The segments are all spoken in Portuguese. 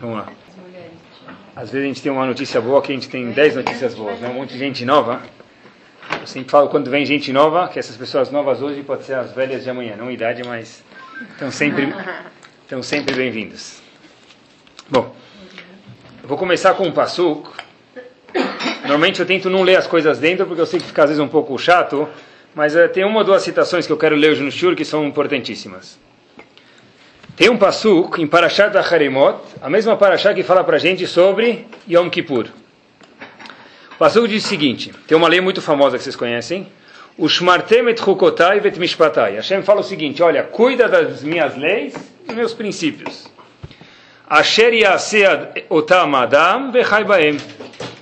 Vamos lá. Às vezes a gente tem uma notícia boa que a gente tem dez notícias boas, né? Um monte de gente nova. Eu sempre falo quando vem gente nova, que essas pessoas novas hoje podem ser as velhas de amanhã, não idade, mas estão sempre, estão sempre bem-vindos. Bom, eu vou começar com um passuco. Normalmente eu tento não ler as coisas dentro, porque eu sei que fica às vezes um pouco chato, mas uh, tem uma ou duas citações que eu quero ler hoje no Shur que são importantíssimas. Tem um pasuk em Parashat Haremot, a mesma Parashat que fala para gente sobre Yom Kippur. O pasuk diz o seguinte, tem uma lei muito famosa que vocês conhecem, o Shmartem et Chukotai vet Mishpatai. Hashem fala o seguinte, olha, cuida das minhas leis e meus princípios. Asher yaseh otam adam vechai baem.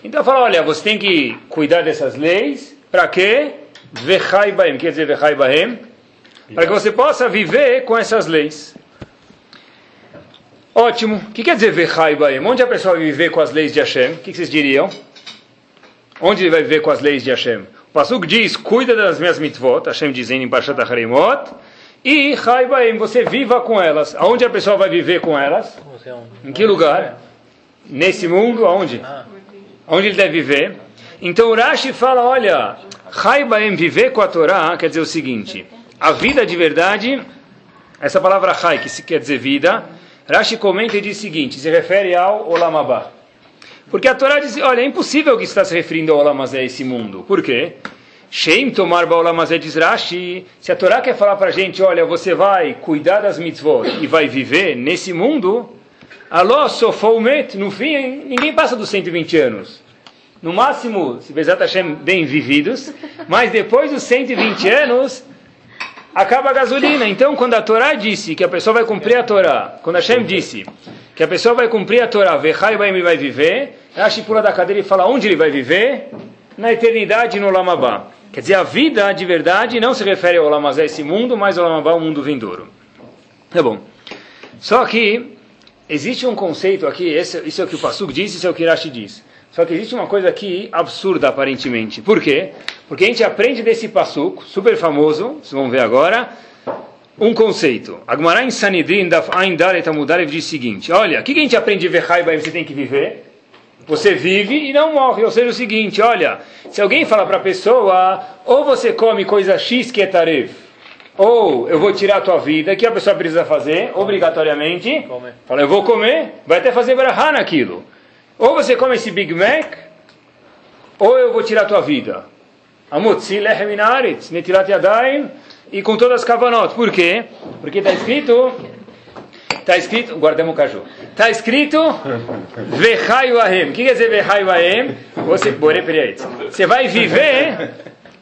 Então fala, olha, você tem que cuidar dessas leis, para quê? Vechai baem, quer dizer vechai baem? Para que você possa viver com essas leis. Ótimo. O que quer dizer Vechai Baem? Onde a pessoa vai viver com as leis de Hashem? O que vocês diriam? Onde ele vai viver com as leis de Hashem? O Pasuk diz, cuida das minhas mitzvot, Hashem dizendo em Parshat Harimot, e Chai Baem, você viva com elas. Aonde a pessoa vai viver com elas? Em que lugar? Nesse mundo, aonde? Onde ele deve viver? Então o Rashi fala, olha, Chai Baem, viver com a Torá, quer dizer o seguinte, a vida de verdade, essa palavra Chai, que quer dizer vida, Rashi comenta e diz o seguinte, se refere ao Olamabá. Porque a Torá diz, olha, é impossível que está se referindo ao Olamazé, esse mundo. Por quê? Shem tomar Olamazé diz Rashi, se a Torá quer falar para a gente, olha, você vai cuidar das mitzvot e vai viver nesse mundo, alô, sofoumet, no fim, ninguém passa dos 120 anos. No máximo, se Bezat Hashem, bem vividos, mas depois dos 120 anos, acaba a gasolina. Então, quando a Torá disse que a pessoa vai cumprir a Torá, quando Hashem disse que a pessoa vai cumprir a Torá, Vechai ele vai viver, Rashi pula da cadeira e fala onde ele vai viver? Na eternidade no Lamabá. Quer dizer, a vida de verdade não se refere ao Lamazé, esse mundo, mas ao Lamabá, o mundo vindouro. Tá bom. Só que existe um conceito aqui, esse, isso é o que o Pasuk diz, isso é o que Rashi diz. Só que existe uma coisa aqui absurda, aparentemente. Por quê? Porque a gente aprende desse passuco, super famoso, vocês vão ver agora, um conceito. Agmará em Sanidrin, da Ain Dalet Amudarev diz o seguinte, olha, o que a gente aprende de Vechaiba você tem que viver? Você vive e não morre. Ou seja, o seguinte, olha, se alguém fala para a pessoa, ou você come coisa X que é taref, ou eu vou tirar a tua vida, que a pessoa precisa fazer, obrigatoriamente? Come. Fala, eu vou comer, vai até fazer barahá naquilo. Ou você come esse Big Mac, ou eu vou tirar a tua vida. Amutzi lechem inaretz, netilat yadayim, e com todas as kavanot. Por quê? Porque está escrito, está escrito, guardemos o caju, está escrito, vechayu ahem. O que quer dizer vechayu ahem? Você, você vai viver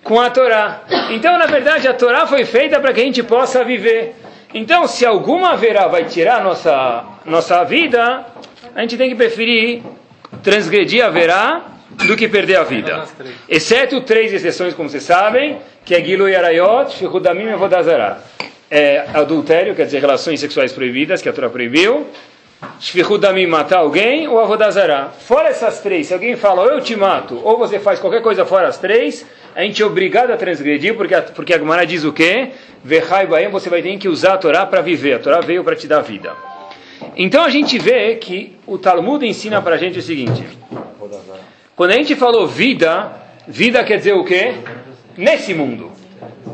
com a Torá. Então, na verdade, a Torá foi feita para que a gente possa viver. Então, se alguma verá vai tirar nossa nossa vida, a gente tem que preferir transgredir a verá do que perder a vida. Exceto três exceções, como vocês sabem, que é Gilo Yarayot, Shehudamim e Vodazara. É adultério, quer dizer, relações sexuais proibidas, que a Torá proibiu. Shvihudamim matar alguém ou Avodazara. Fora essas três, se alguém fala, eu te mato, ou você faz qualquer coisa fora as três, a gente é obrigado a transgredir, porque a, porque a Gemara diz o quê? Vechai Baem, você vai ter que usar a Torá para viver. A Torá veio para te dar vida. Então a gente vê que o Talmud ensina para a gente o seguinte: quando a gente falou vida, vida quer dizer o quê? Nesse mundo.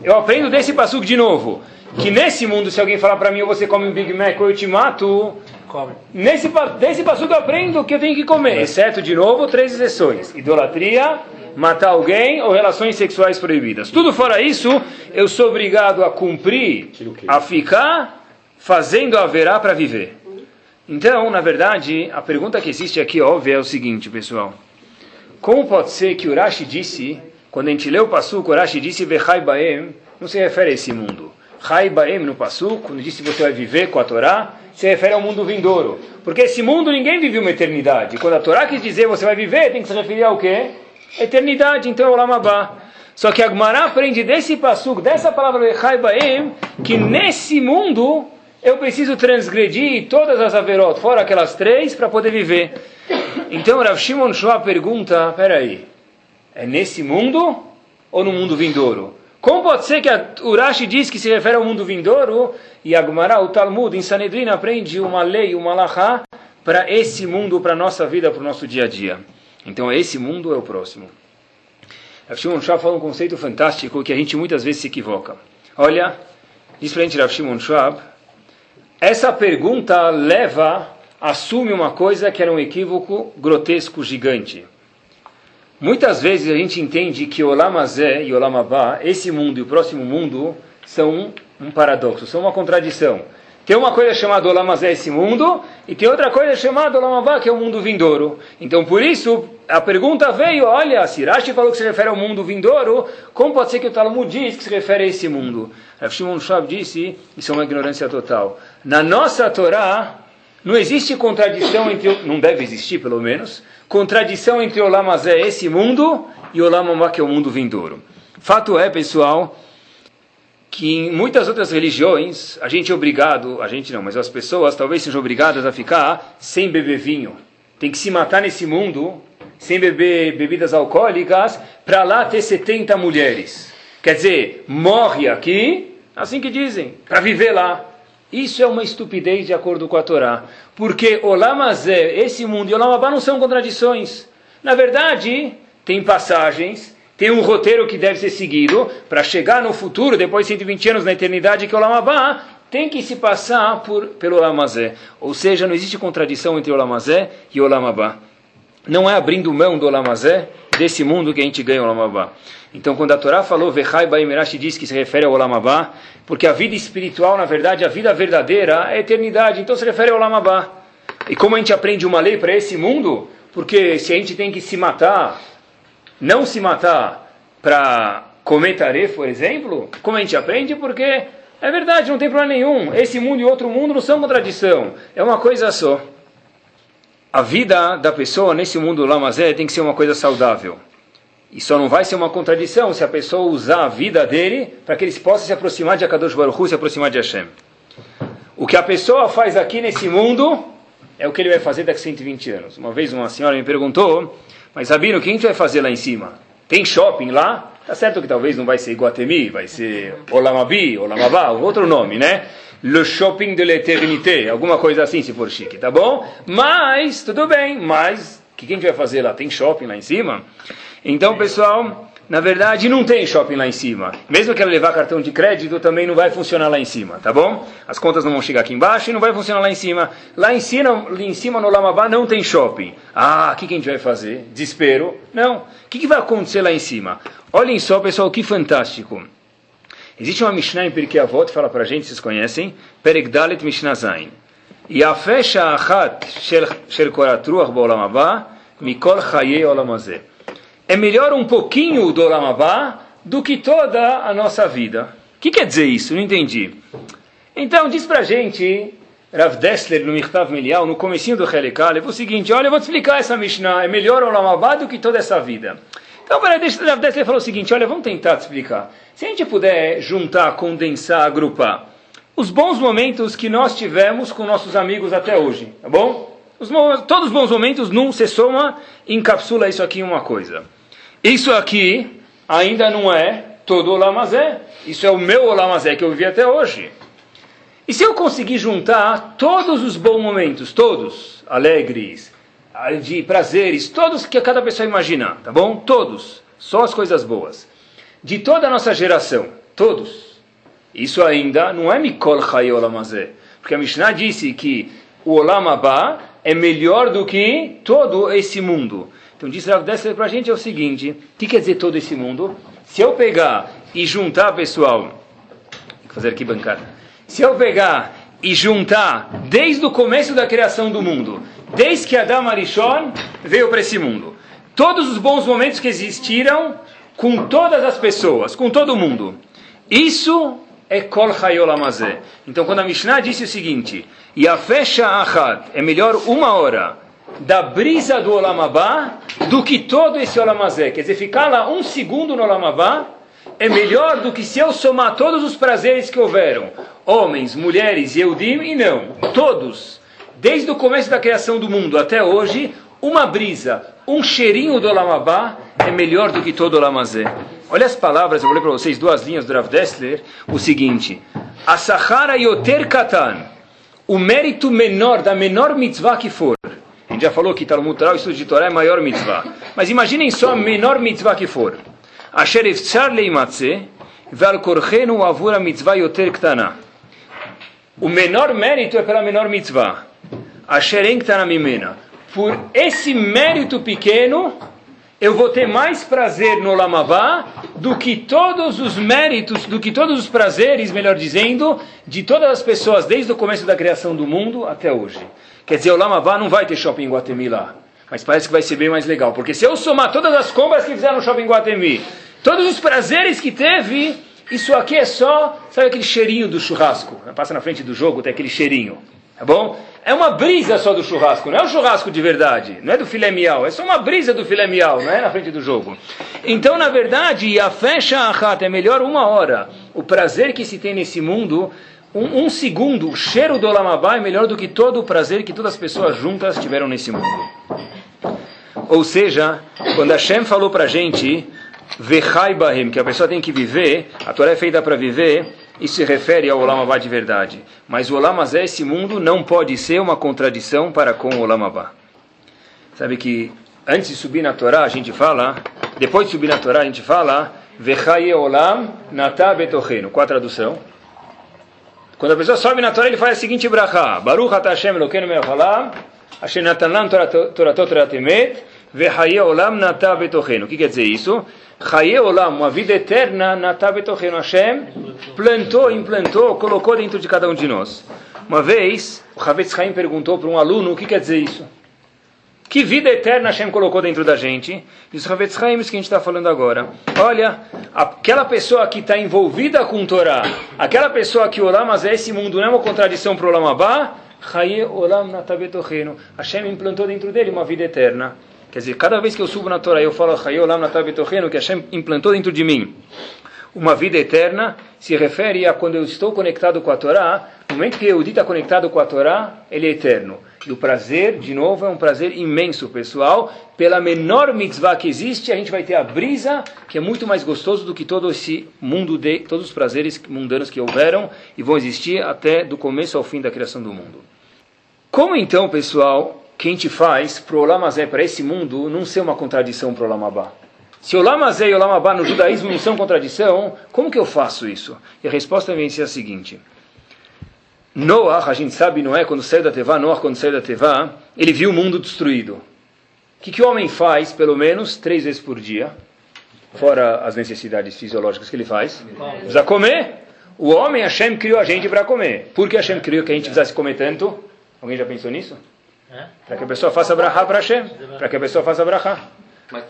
Eu aprendo desse passuco de novo. Que nesse mundo, se alguém falar para mim, ou você come um Big Mac ou eu te mato, Come. Nesse, desse passuco eu aprendo que eu tenho que comer, exceto, de novo, três exceções: idolatria, matar alguém ou relações sexuais proibidas. Tudo fora isso, eu sou obrigado a cumprir, a ficar fazendo a verá para viver. Então, na verdade, a pergunta que existe aqui, óbvia, é o seguinte, pessoal. Como pode ser que Urashi disse, quando a gente lê o Passuco, Urashi disse Vechai Baem, não se refere a esse mundo. Chai Baem no Passuco, quando disse você vai viver com a Torá, se refere ao mundo vindouro. Porque esse mundo ninguém vive uma eternidade. Quando a Torá quis dizer você vai viver, tem que se referir ao quê? Eternidade, então é o Lamabá. Só que Agmará aprende desse Passuco, dessa palavra Vechai Baem, que nesse mundo eu preciso transgredir todas as averot, fora aquelas três, para poder viver. Então Rav Shimon Shua pergunta, peraí, é nesse mundo ou no mundo vindouro? Como pode ser que a Urashi diz que se refere ao mundo vindouro e Agmará, o Talmud, em Sanedrin, aprende uma lei, uma lahá, para esse mundo, para a nossa vida, para o nosso dia a dia. Então, esse mundo é o próximo. Rav Shimon Schwab fala um conceito fantástico que a gente muitas vezes se equivoca. Olha, diz para a gente Rav Shimon Schwab, essa pergunta leva, assume uma coisa que era um equívoco grotesco, gigante. Muitas vezes a gente entende que Olamazé e Olamabá, esse mundo e o próximo mundo, são um paradoxo, são uma contradição. Tem uma coisa chamada Olamazé, esse mundo, e tem outra coisa chamada Olamabá, que é o mundo vindouro. Então, por isso, a pergunta veio, olha, se Rashi falou que se refere ao mundo vindouro, como pode ser que o Talmud diz que se refere a esse mundo? Rav Shimon Shab disse, isso é uma ignorância total. Na nossa Torá, não existe contradição entre, não deve existir pelo menos, contradição entre Olamazé, esse mundo, e Olamabá, que é o mundo vindouro. Fato é, pessoal, que em muitas outras religiões a gente é obrigado, a gente não, mas as pessoas talvez sejam obrigadas a ficar sem beber vinho. Tem que se matar nesse mundo sem beber bebidas alcoólicas para lá ter 70 mulheres. Quer dizer, morre aqui, assim que dizem, para viver lá. Isso é uma estupidez de acordo com a Torá. Porque Olamazé, esse mundo e Olamabá não são contradições. Na verdade, tem passagens tem um roteiro que deve ser seguido para chegar no futuro, depois de 120 anos na eternidade, que é o Lamabá, tem que se passar por, pelo Lamazé. Ou seja, não existe contradição entre o Lamazé e o Lamabá. Não é abrindo mão do Lamazé, desse mundo que a gente ganha o Lamabá. Então, quando a Torá falou Vechai Baimerashi diz que se refere ao Lamabá, porque a vida espiritual, na verdade, a vida verdadeira é a eternidade, então se refere ao Lamabá. E como a gente aprende uma lei para esse mundo? Porque se a gente tem que se matar não se matar para comer tarefa, por exemplo, como a gente aprende, porque é verdade, não tem problema nenhum. Esse mundo e outro mundo não são contradição, é uma coisa só. A vida da pessoa nesse mundo lamazé tem que ser uma coisa saudável. E só não vai ser uma contradição se a pessoa usar a vida dele para que ele possa se aproximar de Akadosh Baruch Hu, se aproximar de Hashem. O que a pessoa faz aqui nesse mundo é o que ele vai fazer daqui a 120 anos. Uma vez uma senhora me perguntou mas Rabino, o que a gente vai fazer lá em cima? Tem shopping lá? Tá certo que talvez não vai ser Iguatemi, vai ser Olamabi, Olamabá, outro nome, né? Le shopping de l'éternité, alguma coisa assim, se for chique, tá bom? Mas, tudo bem, mas o que a gente vai fazer lá? Tem shopping lá em cima? Então, é. pessoal, na verdade não tem shopping lá em cima. Mesmo que ela levar cartão de crédito, também não vai funcionar lá em cima, tá bom? As contas não vão chegar aqui embaixo e não vai funcionar lá em cima. Lá em cima, em cima no Lamabá não tem shopping. Ah, o que, que a gente vai fazer? Desespero? Não. O que, que vai acontecer lá em cima? Olhem só, pessoal, que fantástico. Existe uma Mishnah em Pirkei Avot, fala pra gente, vocês conhecem? Peregdalet Mishnah Zain. E a fecha achat shel koratruach ba'olam mikol chayei olam é melhor um pouquinho do Olamabá do que toda a nossa vida. O que quer dizer isso? Não entendi. Então, diz pra gente, Rav Dessler, no Mirtav Melial, no comecinho do Helikal, o seguinte, olha, eu vou te explicar essa Mishnah, é melhor o Olamabá do que toda essa vida. Então, peraí, deixa Rav Dessler falou o seguinte, olha, vamos tentar te explicar. Se a gente puder juntar, condensar, agrupar, os bons momentos que nós tivemos com nossos amigos até hoje, tá bom? Os, todos os bons momentos, num se soma e encapsula isso aqui em uma coisa. Isso aqui ainda não é todo Olamazé. Isso é o meu Olamazé que eu vivi até hoje. E se eu conseguir juntar todos os bons momentos, todos, alegres, de prazeres, todos que cada pessoa imaginar, tá bom? Todos, só as coisas boas. De toda a nossa geração, todos. Isso ainda não é Mikol Chay Olamazé. Porque a Mishnah disse que o Olamabá é melhor do que todo esse mundo. Então diz Rav Dessler para a gente é o seguinte, o que quer dizer todo esse mundo? Se eu pegar e juntar, pessoal, vou fazer aqui bancada, se eu pegar e juntar desde o começo da criação do mundo, desde que Adam Arishon veio para esse mundo, todos os bons momentos que existiram com todas as pessoas, com todo mundo, isso é Kol Hayolamazé. Então quando a Mishnah disse o seguinte, e a fecha Ahad é melhor uma hora da brisa do Olamabá do que todo esse Olamazé. Quer dizer, ficar lá um segundo no Olamabá é melhor do que se eu somar todos os prazeres que houveram. Homens, mulheres, Eudim e não. Todos. Desde o começo da criação do mundo até hoje, uma brisa, um cheirinho do Olamabá é melhor do que todo Olamazé. Olha as palavras, eu vou ler para vocês duas linhas do Rav Dessler, o seguinte. Asahara yoter katan o mérito menor da menor mitzvah que for. A gente já falou que Talmud Torah, o estudo de Torah é maior mitzvah. Mas imaginem só a menor mitzvah que for. Asher eftsar leimatze, val korchenu avura mitzvah yoter ktana. O menor mérito é pela menor mitzvah. Asher en ktana mimena. Por esse mérito pequeno, eu vou ter mais prazer no Lamavá do que todos os méritos, do que todos os prazeres, melhor dizendo, de todas as pessoas desde o começo da criação do mundo até hoje. Quer dizer, o Lamavá não vai ter shopping em Guatemi lá, mas parece que vai ser bem mais legal, porque se eu somar todas as compras que fizeram no shopping Guatemi, todos os prazeres que teve, isso aqui é só, sabe aquele cheirinho do churrasco? Passa na frente do jogo, tem aquele cheirinho, tá bom? é uma brisa só do churrasco, não é um churrasco de verdade, não é do filé miau, é só uma brisa do filé miau, não é na frente do jogo. Então, na verdade, a fecha a é melhor uma hora. O prazer que se tem nesse mundo, um, um segundo, o cheiro do Olamabá é melhor do que todo o prazer que todas as pessoas juntas tiveram nesse mundo. Ou seja, quando Hashem falou para a gente, Vechai Bahim, que a pessoa tem que viver, a Torá é feita para viver, isso se refere ao Olam Abba de verdade. Mas o Olam Azé, esse mundo, não pode ser uma contradição para com o Olam Abba. Sabe que antes de subir na Torá, a gente fala, depois de subir na Torá, a gente fala, Vechaye Olam Natá Betochenu. Qual a tradução? Quando a pessoa sobe na Torá, ele faz a seguinte brachá. Baruch Ata Hashem Elokeinu Melech Asher Natan Lam Toratot Toratemet, Vechaye Olam Natá Betochenu. O que quer dizer isso? Chaye Olam, uma vida eterna, Natá Betochenu Hashem, plantou, implantou, colocou dentro de cada um de nós. Uma vez, o Havetz Haim perguntou para um aluno o que quer dizer isso. Que vida eterna Hashem colocou dentro da gente? Diz o Havetz Haim, que a gente está falando agora. Olha, aquela pessoa que está envolvida com Torá, aquela pessoa que Olam, mas esse mundo não é uma contradição para o Olam Chaye Olam. Hashem implantou dentro dele uma vida eterna. Quer dizer, cada vez que eu subo na Torá eu falo Natabetochenu, que Hashem implantou dentro de mim uma vida eterna, se refere a quando eu estou conectado com a Torá, no momento que o está conectado com a Torá, ele é eterno. E o prazer, de novo, é um prazer imenso, pessoal. Pela menor mitzvah que existe, a gente vai ter a brisa, que é muito mais gostoso do que todo esse mundo de todos os prazeres mundanos que houveram e vão existir até do começo ao fim da criação do mundo. Como então, pessoal, que a gente faz para o Olamazé, para esse mundo, não ser uma contradição para o Olamabá? Se o Lamazé e o Lamabá no judaísmo não são contradição, como que eu faço isso? E a resposta vem ser a seguinte. Noah, a gente sabe, não é? Quando saiu da Tevá, Noah, quando saiu da Tevá, ele viu o mundo destruído. O que, que o homem faz, pelo menos, três vezes por dia? Fora as necessidades fisiológicas que ele faz. Precisa comer. O homem, Hashem, criou a gente para comer. Por que Hashem criou que a gente precisasse comer tanto? Alguém já pensou nisso? Para que a pessoa faça brahá para Hashem. Para que a pessoa faça brahá.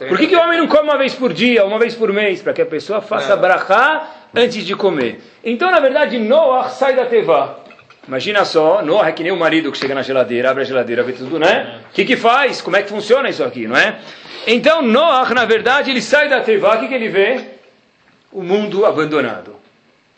Por que, que o homem não come uma vez por dia, uma vez por mês? Para que a pessoa faça brahá antes de comer. Então, na verdade, Noah sai da teva. Imagina só, Noah é que nem o marido que chega na geladeira, abre a geladeira, vê tudo, né? O que, que faz? Como é que funciona isso aqui, não é? Então, Noah, na verdade, ele sai da teva, o que, que ele vê? O mundo abandonado.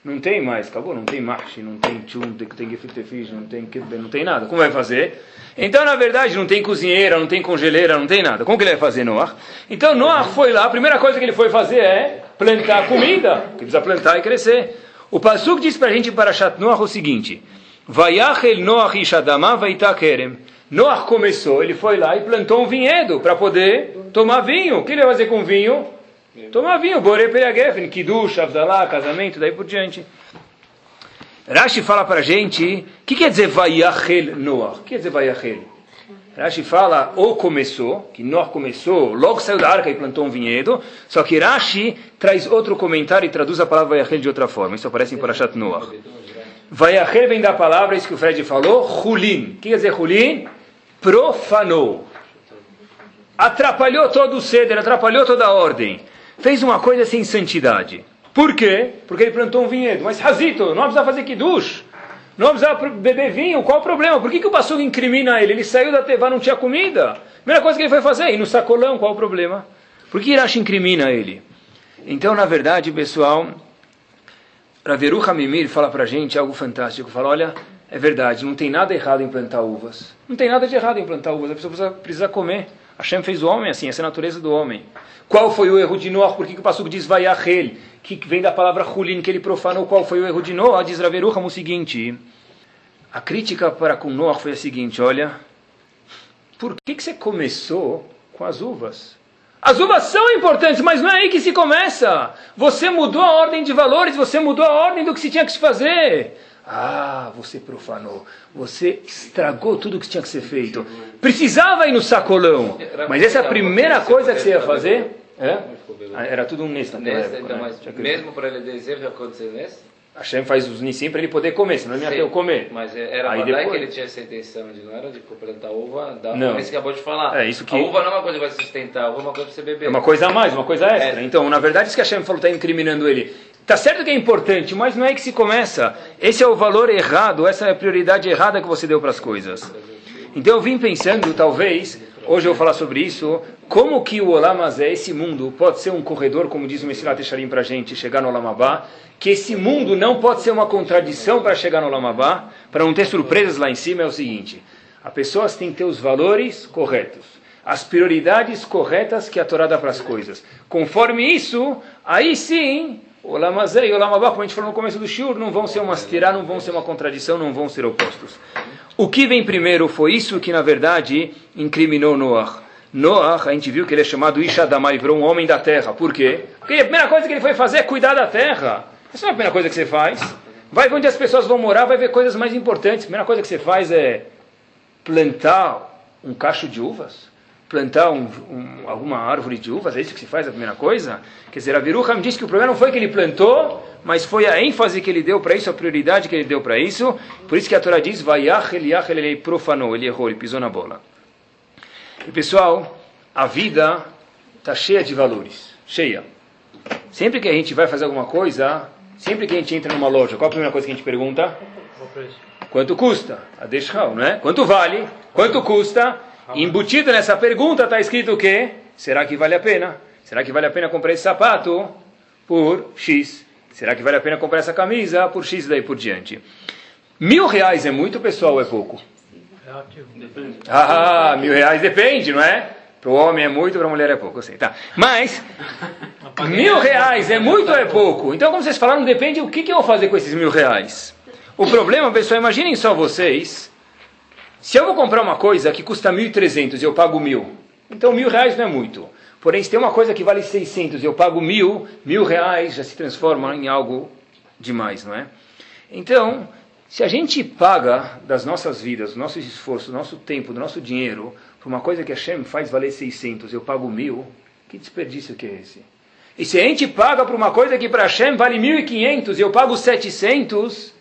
Não tem mais, acabou, não tem marcha, não tem tchum, não tem gefilte fish, não tem não tem nada. Como vai fazer? Então, na verdade, não tem cozinheira, não tem congeleira, não tem nada. Como que ele vai fazer, Noah? Então, Noah foi lá, a primeira coisa que ele foi fazer é plantar comida, que precisa plantar e crescer. O Pasuk diz para a gente, para Shat Noah, o seguinte, Vayachel Noah Ishadama Vaitakerem. Noah começou, ele foi lá e plantou um vinhedo para poder tomar vinho. O que ele vai fazer com vinho? Tomar vinho, Bore Periagefen, Kiddush, casamento, daí por diante. Rashi fala para a gente, o que quer dizer Vayachel Noah? O que quer dizer Vayachel? Rashi fala, ou começou, que Noah começou, logo saiu da arca e plantou um vinhedo, só que Rashi traz outro comentário e traduz a palavra Vayachel de outra forma. Isso aparece em Parashat Noah. Vayachel vem da palavra, isso que o Fred falou, Hulin. O que quer dizer Hulin? Profanou. Atrapalhou todo o ceder, atrapalhou toda a ordem fez uma coisa sem santidade. Por quê? Porque ele plantou um vinhedo. Mas Razito, não precisa fazer kiddush. Não precisa beber vinho. Qual o problema? Por que, que o pastor incrimina ele? Ele saiu da teva, não tinha comida. Primeira coisa que ele foi fazer, ir no sacolão. Qual o problema? Por que Irash incrimina ele? Então, na verdade, pessoal, Raveru Hamimir fala pra gente algo fantástico. Fala, olha, é verdade, não tem nada errado em plantar uvas. Não tem nada de errado em plantar uvas. A pessoa precisa, precisa comer. Hashem fez o homem assim, essa é a natureza do homem. Qual foi o erro de Noah? Por que, que o Passuco diz Vayachel? Que vem da palavra Hulin, que ele profanou. Qual foi o erro de Noah? Diz Raveruham o seguinte. A crítica para com Noah foi a seguinte: olha, por que, que você começou com as uvas? As uvas são importantes, mas não é aí que se começa. Você mudou a ordem de valores, você mudou a ordem do que se tinha que se fazer. Ah, você profanou. Você estragou tudo o que tinha que ser feito. Precisava ir no sacolão. Mas essa é a primeira coisa que você ia fazer? É? Era tudo um mês naquela época. Né? Mesmo para ele dizer que aconteceu nesse? Hashem faz os nissim para ele poder comer, senão ele não ia ter o comer. Mas era Aí depois... que ele tinha essa intenção de não era de plantar uva, da não. que você acabou de falar. É isso que... A uva não é uma coisa que vai sustentar, a uva é uma coisa para você beber. É uma coisa a mais, uma coisa extra. É. Então, na verdade, isso que Hashem falou está incriminando ele. Tá certo que é importante, mas não é que se começa. Esse é o valor errado, essa é a prioridade errada que você deu para as coisas. Então eu vim pensando, talvez, Hoje eu vou falar sobre isso. Como que o Olamazé, esse mundo, pode ser um corredor, como diz o Messilat Echarim para a gente, chegar no Olamabá. Que esse mundo não pode ser uma contradição para chegar no Olamabá. Para não ter surpresas lá em cima, é o seguinte. As pessoas têm que ter os valores corretos. As prioridades corretas que a Torá dá para as coisas. Conforme isso, aí sim, o Olamazé e o Olamabá, como a gente falou no começo do Shur, não vão ser uma tirá, não vão ser uma contradição, não vão ser opostos. O que vem primeiro foi isso que, na verdade, incriminou Noah. Noah, a gente viu que ele é chamado Ishadamai, virou um homem da terra. Por quê? Porque a primeira coisa que ele foi fazer é cuidar da terra. Essa não é a primeira coisa que você faz. Vai ver onde as pessoas vão morar, vai ver coisas mais importantes. A primeira coisa que você faz é plantar um cacho de uvas plantar um, um, alguma árvore de uvas, é isso que se faz a primeira coisa? Quer dizer, a Viruham disse que o problema não foi que ele plantou, mas foi a ênfase que ele deu para isso, a prioridade que ele deu para isso. Por isso que a Torá diz, Vayach Eliach ele profanou, ele errou, ele pisou na bola. E pessoal, a vida está cheia de valores, cheia. Sempre que a gente vai fazer alguma coisa, sempre que a gente entra numa loja, qual a primeira coisa que a gente pergunta? Quanto custa? A Deshal, não é? Quanto vale? Quanto custa? Embutido nessa pergunta está escrito o quê? Será que vale a pena? Será que vale a pena comprar esse sapato por X? Será que vale a pena comprar essa camisa por X daí por diante? Mil reais é muito, pessoal, ou é pouco? Ah, mil reais depende, não é? Para o homem é muito, para a mulher é pouco, eu sei, tá. Mas, mil reais é muito ou é pouco? Então, como vocês falaram, depende o que, que eu vou fazer com esses mil reais. O problema, pessoal, imaginem só vocês se eu vou comprar uma coisa que custa 1.300 e eu pago mil, então mil reais não é muito. Porém, se tem uma coisa que vale 600 e eu pago mil, mil reais já se transforma em algo demais, não é? Então, se a gente paga das nossas vidas, do nosso esforço, do nosso tempo, do nosso dinheiro, por uma coisa que a Shem faz valer 600 eu pago mil, que desperdício que é esse? E se a gente paga por uma coisa que para a Shem vale 1.500 e eu pago 700,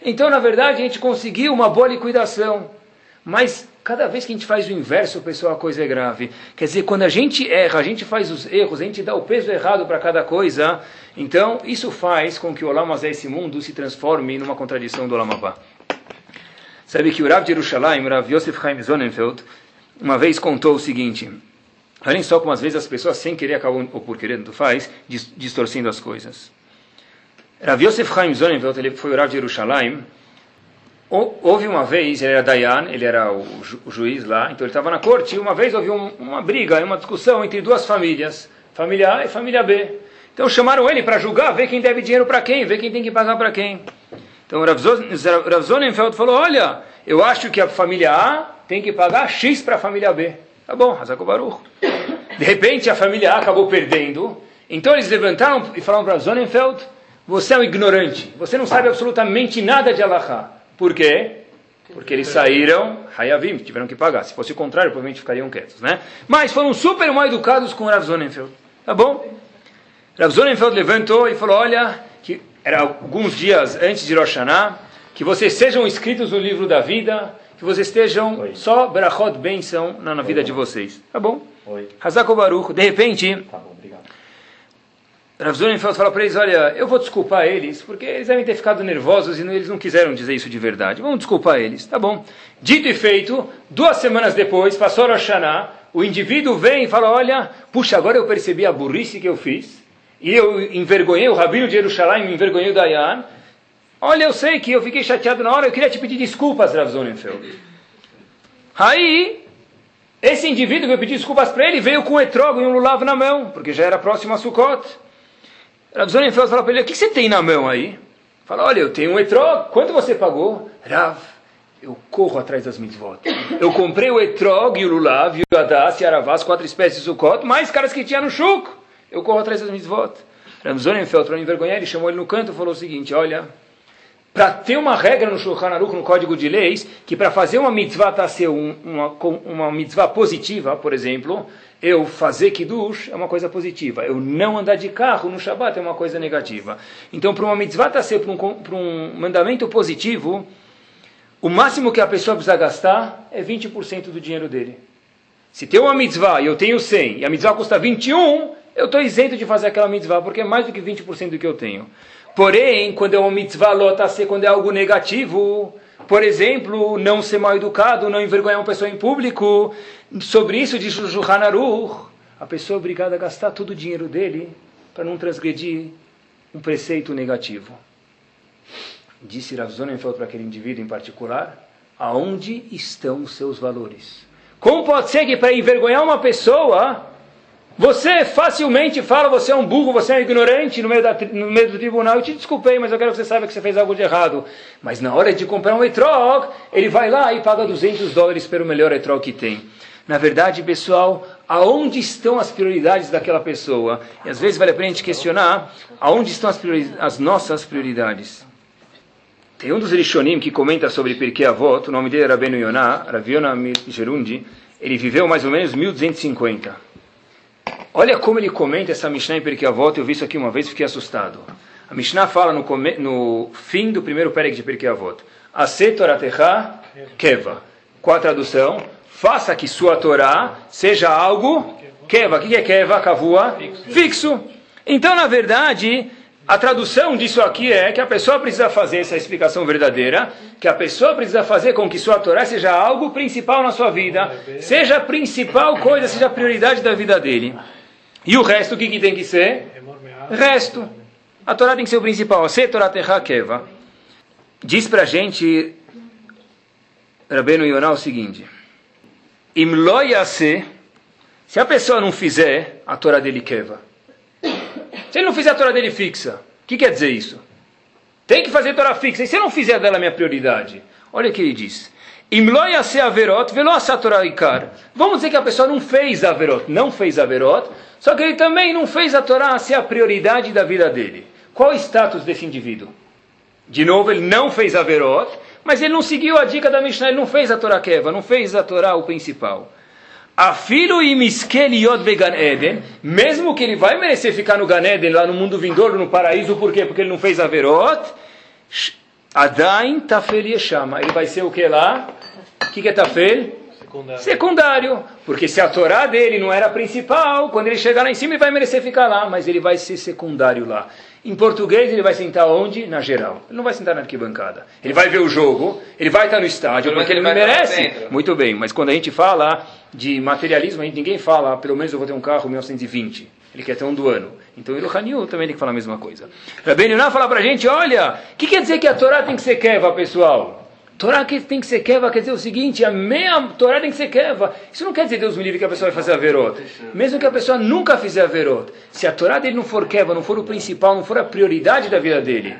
então, na verdade, a gente conseguiu uma boa liquidação. Mas cada vez que a gente faz o inverso, pessoal, a coisa é grave. Quer dizer, quando a gente erra, a gente faz os erros, a gente dá o peso errado para cada coisa, então isso faz com que o Olamazé, esse mundo, se transforme numa contradição do Olamabá. Sabe que o Rav de Yerushalayim, Rav Yosef Chaim Zonenfeld, uma vez contou o seguinte, olhem só como às vezes as pessoas sem querer acabam, ou por querer, tanto faz, distorcendo as coisas. Rav Yosef Chaim Zonenfeld, ele foi o Rav de Houve uma vez, ele era Dayan, ele era o, ju, o juiz lá, então ele estava na corte, e uma vez houve um, uma briga, uma discussão entre duas famílias, família A e família B. Então chamaram ele para julgar, ver quem deve dinheiro para quem, ver quem tem que pagar para quem. Então Rav Zonenfeld falou, olha, eu acho que a família A tem que pagar X para a família B. Tá bom, Hazako Baruch. De repente a família A acabou perdendo, então eles levantaram e falaram para Zonenfeld, você é um ignorante, você não sabe absolutamente nada de Allahá. Por quê? Porque eles saíram, Hayavim, tiveram que pagar. Se fosse o contrário, provavelmente ficariam quietos, né? Mas foram super mal educados com Rav Zonenfeld. Tá bom? Rav Zonenfeld levantou e falou, olha, que era alguns dias antes de Rosh Hashanah, que vocês sejam inscritos no livro da vida, que vocês estejam Oi. só brachot benção na, na vida Oi. de vocês. Tá bom? Oi. Hazako Baruch. De repente, tá bom. Rav Zonenfeld fala para eles, olha, eu vou desculpar eles, porque eles devem ter ficado nervosos e eles não quiseram dizer isso de verdade. Vamos desculpar eles, tá bom. Dito e feito, duas semanas depois, passou Rosh Hashanah, o indivíduo vem e fala, olha, puxa, agora eu percebi a burrice que eu fiz, e eu envergonhei o Rabino de Jerusalém, me envergonhei o Dayan. Olha, eu sei que eu fiquei chateado na hora, eu queria te pedir desculpas, Rav Zonenfeld. Aí, esse indivíduo que eu pedi desculpas para ele, veio com um etrogo e um lulav na mão, porque já era próximo a Sukkot. Rav Zonenfeld fala para ele, o que você tem na mão aí? Fala, olha, eu tenho um etrog, quanto você pagou? Rav, eu corro atrás das mitzvot. Eu comprei o etrog, e o lulav, e o adas, e aravás, quatro espécies de sukkot, mais caras que tinha no shuk. Eu corro atrás das mitzvot. Ramzonenfeld, para não envergonhar, ele chamou ele no canto e falou o seguinte, olha, para ter uma regra no Shulchan Aruch, no Código de Leis, que para fazer uma mitzvah tá ser um, uma, uma mitzvah positiva, por exemplo, eu fazer kiddush é uma coisa positiva. Eu não andar de carro no Shabat é uma coisa negativa. Então, para uma mitzvah tá ser para um, um mandamento positivo, o máximo que a pessoa precisa gastar é 20% do dinheiro dele. Se tem uma mitzvah e eu tenho 100 e a mitzvah custa 21, eu estou isento de fazer aquela mitzvah porque é mais do que 20% do que eu tenho. Porém, quando é uma mitzvah lota quando é algo negativo, por exemplo, não ser mal educado, não envergonhar uma pessoa em público, sobre isso diz o Shulchan a pessoa é obrigada a gastar todo o dinheiro dele para não transgredir um preceito negativo. Disse Rav Zonenfeld para aquele indivíduo em particular, aonde estão os seus valores? Como pode ser que para envergonhar uma pessoa você facilmente fala, você é um burro, você é um ignorante no meio, da, no meio do tribunal. Eu te desculpei, mas eu quero que você saiba que você fez algo de errado. Mas na hora de comprar um etrog, ele vai lá e paga 200 dólares pelo melhor etrog que tem. Na verdade, pessoal, aonde estão as prioridades daquela pessoa? E às vezes vale a pena a gente questionar aonde estão as, as nossas prioridades. Tem um dos Rishonim que comenta sobre Pirkei Avot, o nome dele era Ben Yonah, Raviona Gerundi. Ele viveu mais ou menos 1250. Olha como ele comenta essa Mishnah em Perkei Avot, eu vi isso aqui uma vez e fiquei assustado. A Mishnah fala no, no fim do primeiro Perek de Perkei Avot, Ase Toratecha Keva. Qual a tradução? Faça que sua Torá seja algo Keva. O que é Keva? Kavua? Fixo. Então, na verdade, a tradução disso aqui é que a pessoa precisa fazer essa explicação verdadeira, que a pessoa precisa fazer com que sua Torá seja algo principal na sua vida, seja a principal coisa, seja a prioridade da vida dele. E o resto, o que, que tem que ser? Resto. A Torá tem que ser o principal. Se Torá Keva. Diz pra gente, Rabbeinu Yonah, o seguinte. Imloyase, se a pessoa não fizer a Torá dele Keva. Se ele não fizer a Torá dele fixa, o que quer dizer isso? Tem que fazer a Torá fixa. E se eu não fizer dela minha prioridade? Olha o que ele diz. Imloyase averot, velo a ikar. Vamos dizer que a pessoa não fez averot, não fez averot, só que ele também não fez a Torá ser a prioridade da vida dele. Qual o status desse indivíduo? De novo, ele não fez a Verot, mas ele não seguiu a dica da Mishnah, ele não fez a Torá Keva, não fez a Torá o principal. Afilo e vegan Eden, mesmo que ele vai merecer ficar no Gan Eden, lá no mundo vindouro, no paraíso, por quê? Porque ele não fez a Verot, Adain Tafel Yeshama, ele vai ser o que lá? O que, que é Tafel? Secundário. Secundário. Porque se a Torá dele não era principal, quando ele chegar lá em cima ele vai merecer ficar lá, mas ele vai ser secundário lá. Em português ele vai sentar onde? Na geral. Ele não vai sentar na arquibancada. Ele vai ver o jogo, ele vai estar no estádio, porque ele, ele merece. Muito bem, mas quando a gente fala de materialismo, a gente, ninguém fala, pelo menos eu vou ter um carro 1920. Ele quer ter um do ano. Então o Hanil também tem que falar a mesma coisa. Rabbi Yonah fala pra gente, olha, o que quer dizer que a Torá tem que ser keva, pessoal? Torá que tem que ser keva quer dizer o seguinte, a meia Torá tem que ser keva. Isso não quer dizer, Deus me livre, que a pessoa vai fazer a verot. Mesmo que a pessoa nunca fizer a verot. Se a Torá dele não for keva, não for o principal, não for a prioridade da vida dele.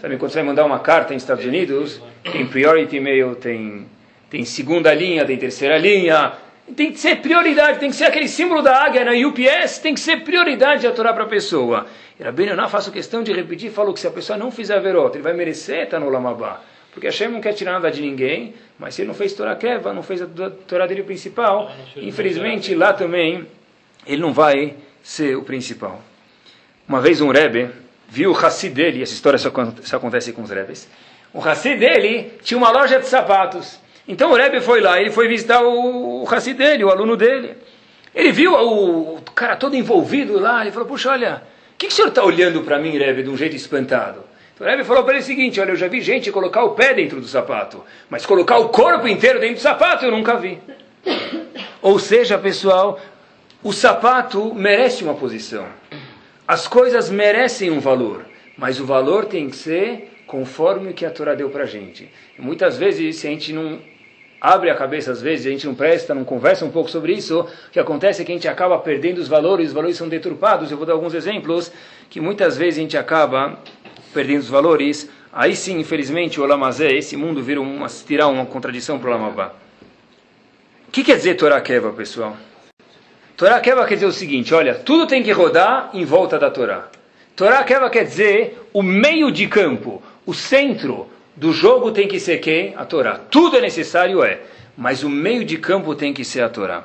Sabe, quando você vai mandar uma carta nos Estados Unidos, tem priority mail, tem, tem segunda linha, tem terceira linha. Tem que ser prioridade, tem que ser aquele símbolo da águia na UPS, tem que ser prioridade a Torá para a pessoa. E Rabbi Yonah, faço questão de repetir, falou que se a pessoa não fizer a verot, ele vai merecer estar no Lamabá. Porque Hashem não quer tirar nada de ninguém, mas se ele não fez Torá Keva, não fez a Torá dele principal, infelizmente lá também ele não vai ser o principal. Uma vez um Rebbe viu o Hassid dele, essa história só, só acontece com os Rebes, o Hassid dele tinha uma loja de sapatos. Então o Rebbe foi lá, ele foi visitar o, o Hassid dele, o aluno dele. Ele viu o, o cara todo envolvido lá, ele falou, puxa, olha, o que, que o senhor está olhando para mim, Rebbe, de um jeito espantado? Então o Rebbe falou para ele o seguinte: olha, eu já vi gente colocar o pé dentro do sapato, mas colocar o corpo inteiro dentro do sapato eu nunca vi. Ou seja, pessoal, o sapato merece uma posição. As coisas merecem um valor, mas o valor tem que ser conforme o que a Torá deu para a gente. Muitas vezes, se a gente não abre a cabeça, às vezes, a gente não presta, não conversa um pouco sobre isso, o que acontece é que a gente acaba perdendo os valores, os valores são deturpados. Eu vou dar alguns exemplos que muitas vezes a gente acaba perdendo os valores aí sim, infelizmente, o Olamazé, esse mundo vira uma, tirar uma contradição para o Olamabá. O que quer dizer Torá Keva, pessoal? Torá Keva quer dizer o seguinte, olha, tudo tem que rodar em volta da Torá. Torá Keva quer dizer o meio de campo, o centro do jogo tem que ser quem? A Torá. Tudo é necessário, é, mas o meio de campo tem que ser a Torá.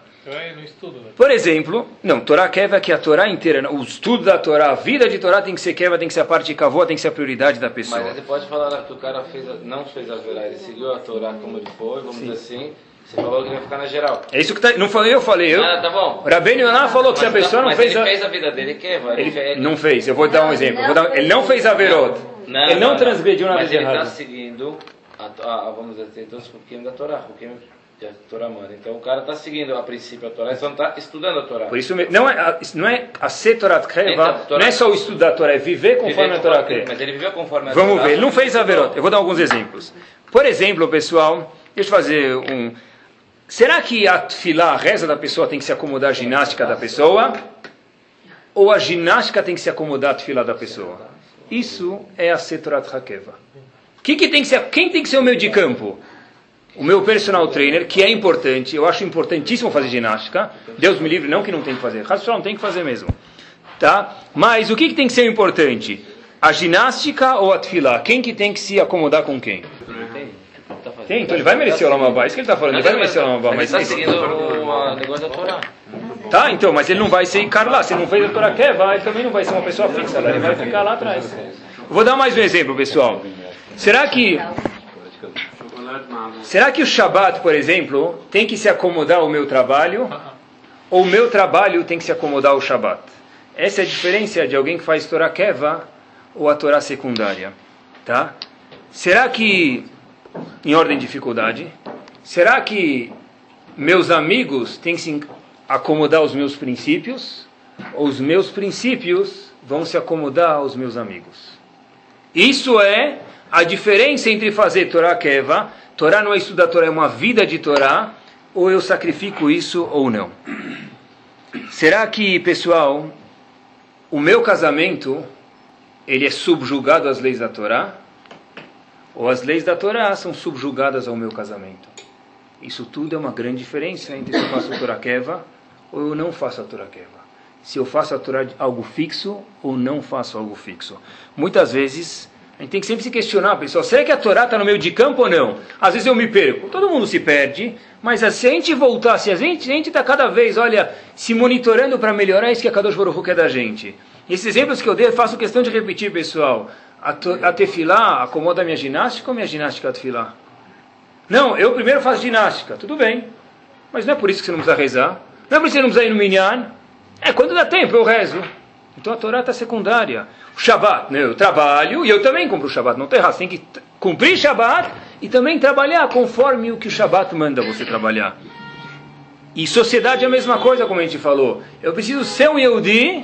Estudo, né? Por exemplo, não, Torá Keva que a Torá inteira, o estudo da Torá, a vida de Torá tem que ser Keva, tem que ser a parte de Kavô, tem que ser a prioridade da pessoa. Mas você pode falar que o cara fez, não fez a verá, ele seguiu a Torá como ele foi, vamos Sim. dizer assim, você falou que ia ficar na geral. É isso que tá, não falei eu, falei eu. Ah, tá bom. Rabbeinu Yonah falou que se a pessoa não fez ele a... fez a vida dele, que ele, ele não fez. Eu vou dar um exemplo. Dar, ele não fez a verot. Não, ele não, não transgrediu na vez errada. Mas ele está seguindo, a, a, vamos dizer, então os hukim da Torá, hukim que a Torá manda. Então o cara está seguindo a princípio a Torá, ele só não está estudando a Torá. Por isso não é não é a ser Torá então, não é só o estudo da Torá, é viver conforme a Torá quer. Mas ele viveu conforme a Vamos ver, ele não fez a verot. Eu vou dar alguns exemplos. Por exemplo, pessoal, deixa eu fazer um Será que a tefilá, a reza da pessoa, tem que se acomodar à ginástica da pessoa? Ou a ginástica tem que se acomodar à tefilá da pessoa? Isso é a Setorat Hakeva. Que que tem que ser, quem tem que ser o meio de campo? O meu personal trainer, que é importante, eu acho importantíssimo fazer ginástica. Deus me livre, não que não tem que fazer. Raso não tem que fazer mesmo. Tá? Mas o que, que tem que ser importante? A ginástica ou a tefilá? Quem que tem que se acomodar com quem? Tem, então ele vai merecer o Lamabá. Isso que ele está falando, ele vai merecer o Lamabá. Mas ele está seguindo o negócio da Torá. Tá, então, mas ele não vai ser lá. Se ele não fez a Torá quer, vai, ele também não vai ser uma pessoa fixa lá. Ele vai ficar lá atrás. Vou dar mais um exemplo, pessoal. Será que Será que o Shabat, por exemplo, tem que se acomodar ao meu trabalho? Ou o meu trabalho tem que se acomodar ao Shabat? Essa é a diferença de alguém que faz Torá Keva ou a Torá secundária. Tá? Será que em ordem de dificuldade. Será que meus amigos têm que se acomodar aos meus princípios? Ou os meus princípios vão se acomodar aos meus amigos? Isso é a diferença entre fazer Torá Keva. Torá não é estudar Torá, é uma vida de Torá. Ou eu sacrifico isso ou não. Será que, pessoal, o meu casamento ele é subjugado às leis da Torá? ou as leis da Torá são subjugadas ao meu casamento. Isso tudo é uma grande diferença entre se eu faço a Torá Keva ou eu não faço a Torá Keva. Se eu faço a Torá algo fixo ou não faço algo fixo. Muitas vezes a gente tem que sempre se questionar, pessoal, será que a Torá está no meio de campo ou não? Às vezes eu me perco, todo mundo se perde, mas se a gente voltar, se a gente está cada vez, olha, se monitorando para melhorar, isso que a Kadosh Baruch quer da gente. Esses exemplos que eu dei, eu faço questão de repetir, pessoal a, tefilá acomoda a minha ginástica ou minha ginástica a tefilá? Não, eu primeiro faço ginástica, tudo bem. Mas não é por isso que você não precisa rezar. Não é por isso que você não precisa ir no minyan. É, quando dá tempo eu rezo. Então a Torá está secundária. O Shabat, né, eu trabalho e eu também cumpro o Shabat. Não tem errado, tem que cumprir Shabat e também trabalhar conforme o que o Shabat manda você trabalhar. E sociedade é a mesma coisa, como a gente falou. Eu preciso ser um Yehudi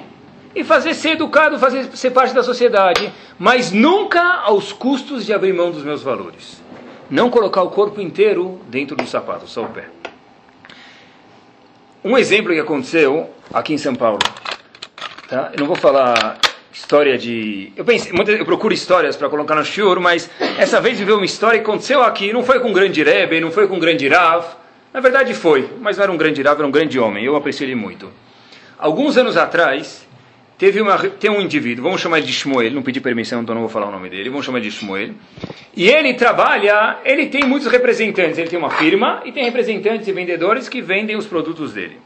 e fazer ser educado, fazer ser parte da sociedade, mas nunca aos custos de abrir mão dos meus valores. Não colocar o corpo inteiro dentro do sapato, só o pé. Um exemplo que aconteceu aqui em São Paulo. Tá? Eu não vou falar história de. Eu, pensei, eu procuro histórias para colocar no shiur, mas essa vez viveu uma história que aconteceu aqui. Não foi com um grande Rebbe, não foi com um grande Rav. Na verdade foi, mas não era um grande Rav, era um grande homem. Eu apreciei ele muito. Alguns anos atrás, teve uma, tem um indivíduo, vamos chamar de Shmuel, não pedi permissão, então não vou falar o nome dele, vamos chamar de Shmuel. E ele trabalha, ele tem muitos representantes, ele tem uma firma e tem representantes e vendedores que vendem os produtos dele.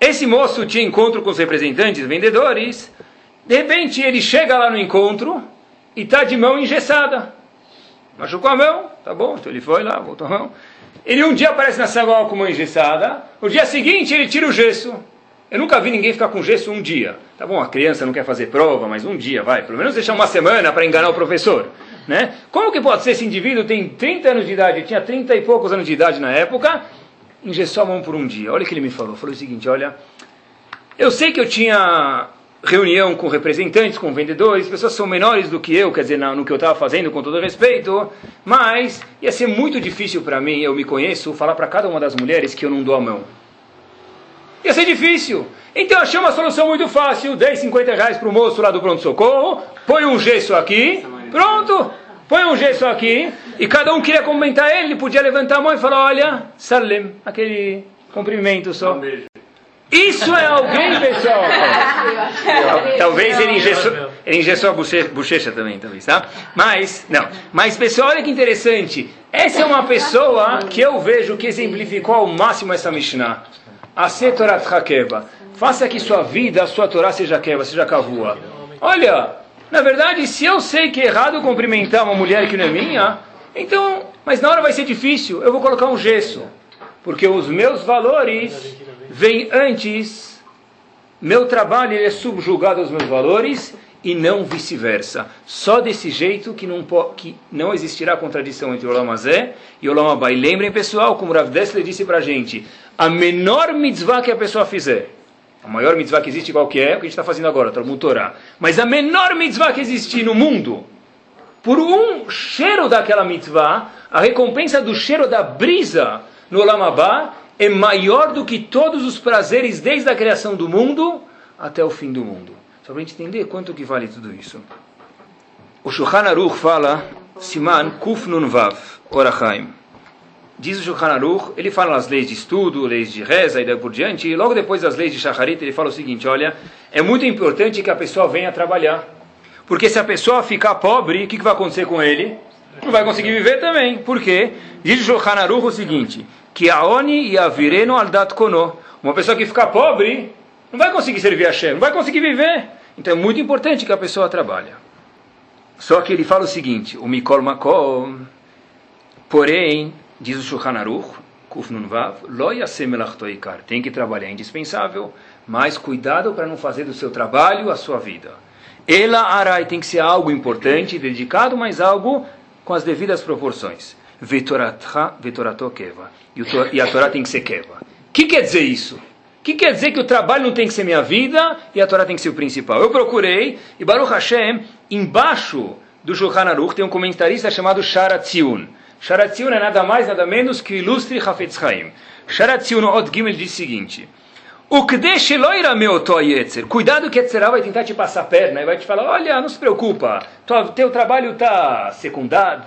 Esse moço tinha encontro com os representantes vendedores, de repente ele chega lá no encontro e está de mão engessada. Machucou a mão, tá bom, então ele foi lá, voltou a mão. Ele um dia aparece na sinagoga com mão engessada, no dia seguinte ele tira o gesso. Eu nunca vi ninguém ficar com gesso um dia. Tá bom, a criança não quer fazer prova, mas um dia, vai. Pelo menos deixar uma semana para enganar o professor. Né? Como que pode ser esse indivíduo tem 30 anos de idade, tinha 30 e poucos anos de idade na época, engessou a mão por um dia. Olha o que ele me falou. Falou o seguinte, olha, eu sei que eu tinha reunião com representantes, com vendedores, pessoas são menores do que eu, quer dizer, no que eu estava fazendo, com todo respeito, mas ia ser muito difícil para mim, eu me conheço, falar para cada uma das mulheres que eu não dou a mão. Ia ser difícil. Então achei uma solução muito fácil: 10, 50 reais para o moço lá do pronto-socorro, põe um gesso aqui, Pronto! Põe um gesso aqui e cada um queria cumprimentar ele, ele podia levantar a mão e falar, olha, salim, aquele cumprimento só. Isso é alguém, pessoal. talvez ele engessou, ele engessou a bochecha, bochecha também, talvez, tá? Mas, não. Mas, pessoal, olha que interessante. Essa é uma pessoa que eu vejo que exemplificou ao máximo essa Mishnah. A Setorat Hakeva. Faça que sua vida, a sua Torá seja keva, seja kavua. Olha, na verdade, se eu sei que é errado cumprimentar uma mulher que não é minha, então, mas na hora vai ser difícil, eu vou colocar um gesso. Porque os meus valores vêm antes, meu trabalho é subjugado aos meus valores e não vice-versa. Só desse jeito que não, que não existirá contradição entre o Olam Zé e Olam Abai. Lembrem, pessoal, como Rav Dessler disse para a gente, a menor mitzvah que a pessoa fizer, a maior mitzvah que existe qual que é? O que a gente está fazendo agora, Talmud Torah. Mas a menor mitzvah que existe no mundo, por um cheiro daquela mitzvah, a recompensa do cheiro da brisa no Olam Abba é maior do que todos os prazeres desde a criação do mundo até o fim do mundo. Só para a gente entender quanto que vale tudo isso. O Shulchan Aruch fala, Siman Kuf Nun Vav, Orachaim. Diz o Shulchan Aruch, ele fala as leis de estudo, leis de reza e daí por diante, e logo depois das leis de Shacharit ele fala o seguinte, olha, é muito importante que a pessoa venha trabalhar, porque se a pessoa ficar pobre, o que, que vai acontecer com ele? Não vai conseguir viver também, por quê? Diz o Shulchan Aruch o seguinte, que a oni e a vireno aldat kono, uma pessoa que ficar pobre, não vai conseguir servir a Hashem, não vai conseguir viver. Então é muito importante que a pessoa trabalhe. Só que ele fala o seguinte, o Mikol Makom, porém, diz o Shulchan Aruch, Kuf Nun Vav, Lo tem que trabalhar, é indispensável, mas cuidado para não fazer do seu trabalho a sua vida. Ela Arai tem que ser algo importante, dedicado, mas algo com as devidas proporções. Vetorato Keva. E a Torá tem que ser Keva. O que quer dizer isso? que quer dizer que o trabalho não tem que ser minha vida e a Torá tem que ser o principal? Eu procurei, e Baruch Hashem, embaixo do Shulchan Aruch, tem um comentarista chamado Sharatzion. Sharatzion é nada mais, nada menos que o ilustre Hafetz Chaim. Sharatzion Od Gimel diz o seguinte, o Kdesh Eloira Meotoyetzer. Cuidado que Yetzerá vai tentar te passar a perna e vai te falar, olha, não se preocupa, teu trabalho está secundário,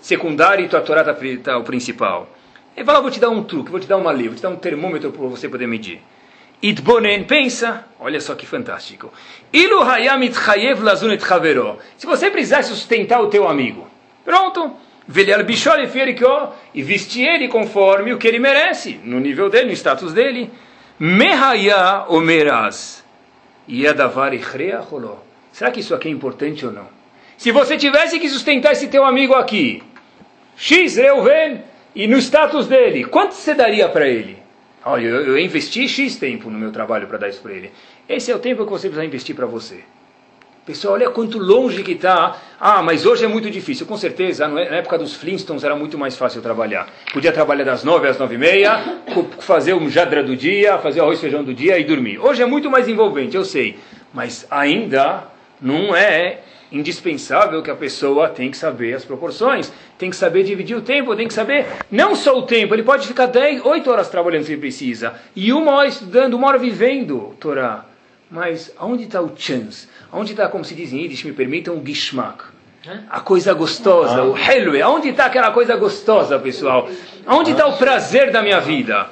secundário e tua Torá está tá o principal. Ele fala, vou te dar um truque, vou te dar uma lei, vou te dar um termômetro para você poder medir. Itbonen, pensa, olha só que fantástico. Ilu hayamit chayev lazunet chavero. Se você precisasse sustentar o teu amigo, pronto. Velhar e vestir ele conforme o que ele merece, no nível dele, no status dele. Mehaya omeraz. Roló. Será que isso aqui é importante ou não? Se você tivesse que sustentar esse teu amigo aqui, X, Reuven, e no status dele, quanto você daria para ele? Olha, eu, eu, investi X tempo no meu trabalho para dar isso para ele. Esse é o tempo que você precisa investir para você. Pessoal, olha quanto longe que está. Ah, mas hoje é muito difícil. Com certeza, na época dos Flintstones era muito mais fácil trabalhar. Podia trabalhar das nove às nove e meia, fazer um jadra do dia, fazer arroz feijão do dia e dormir. Hoje é muito mais envolvente, eu sei. Mas ainda não é indispensável que a pessoa tem que saber as proporções, tem que saber dividir o tempo, tem que saber não só o tempo, ele pode ficar 10, 8 horas trabalhando se precisa, e uma hora estudando, uma hora vivendo Torá. Mas aonde está o chance? Aonde está, como se diz em Yiddish, me permitam, o gishmak? A coisa gostosa, o helwe. Aonde está aquela coisa gostosa, pessoal? Aonde está o prazer da minha vida?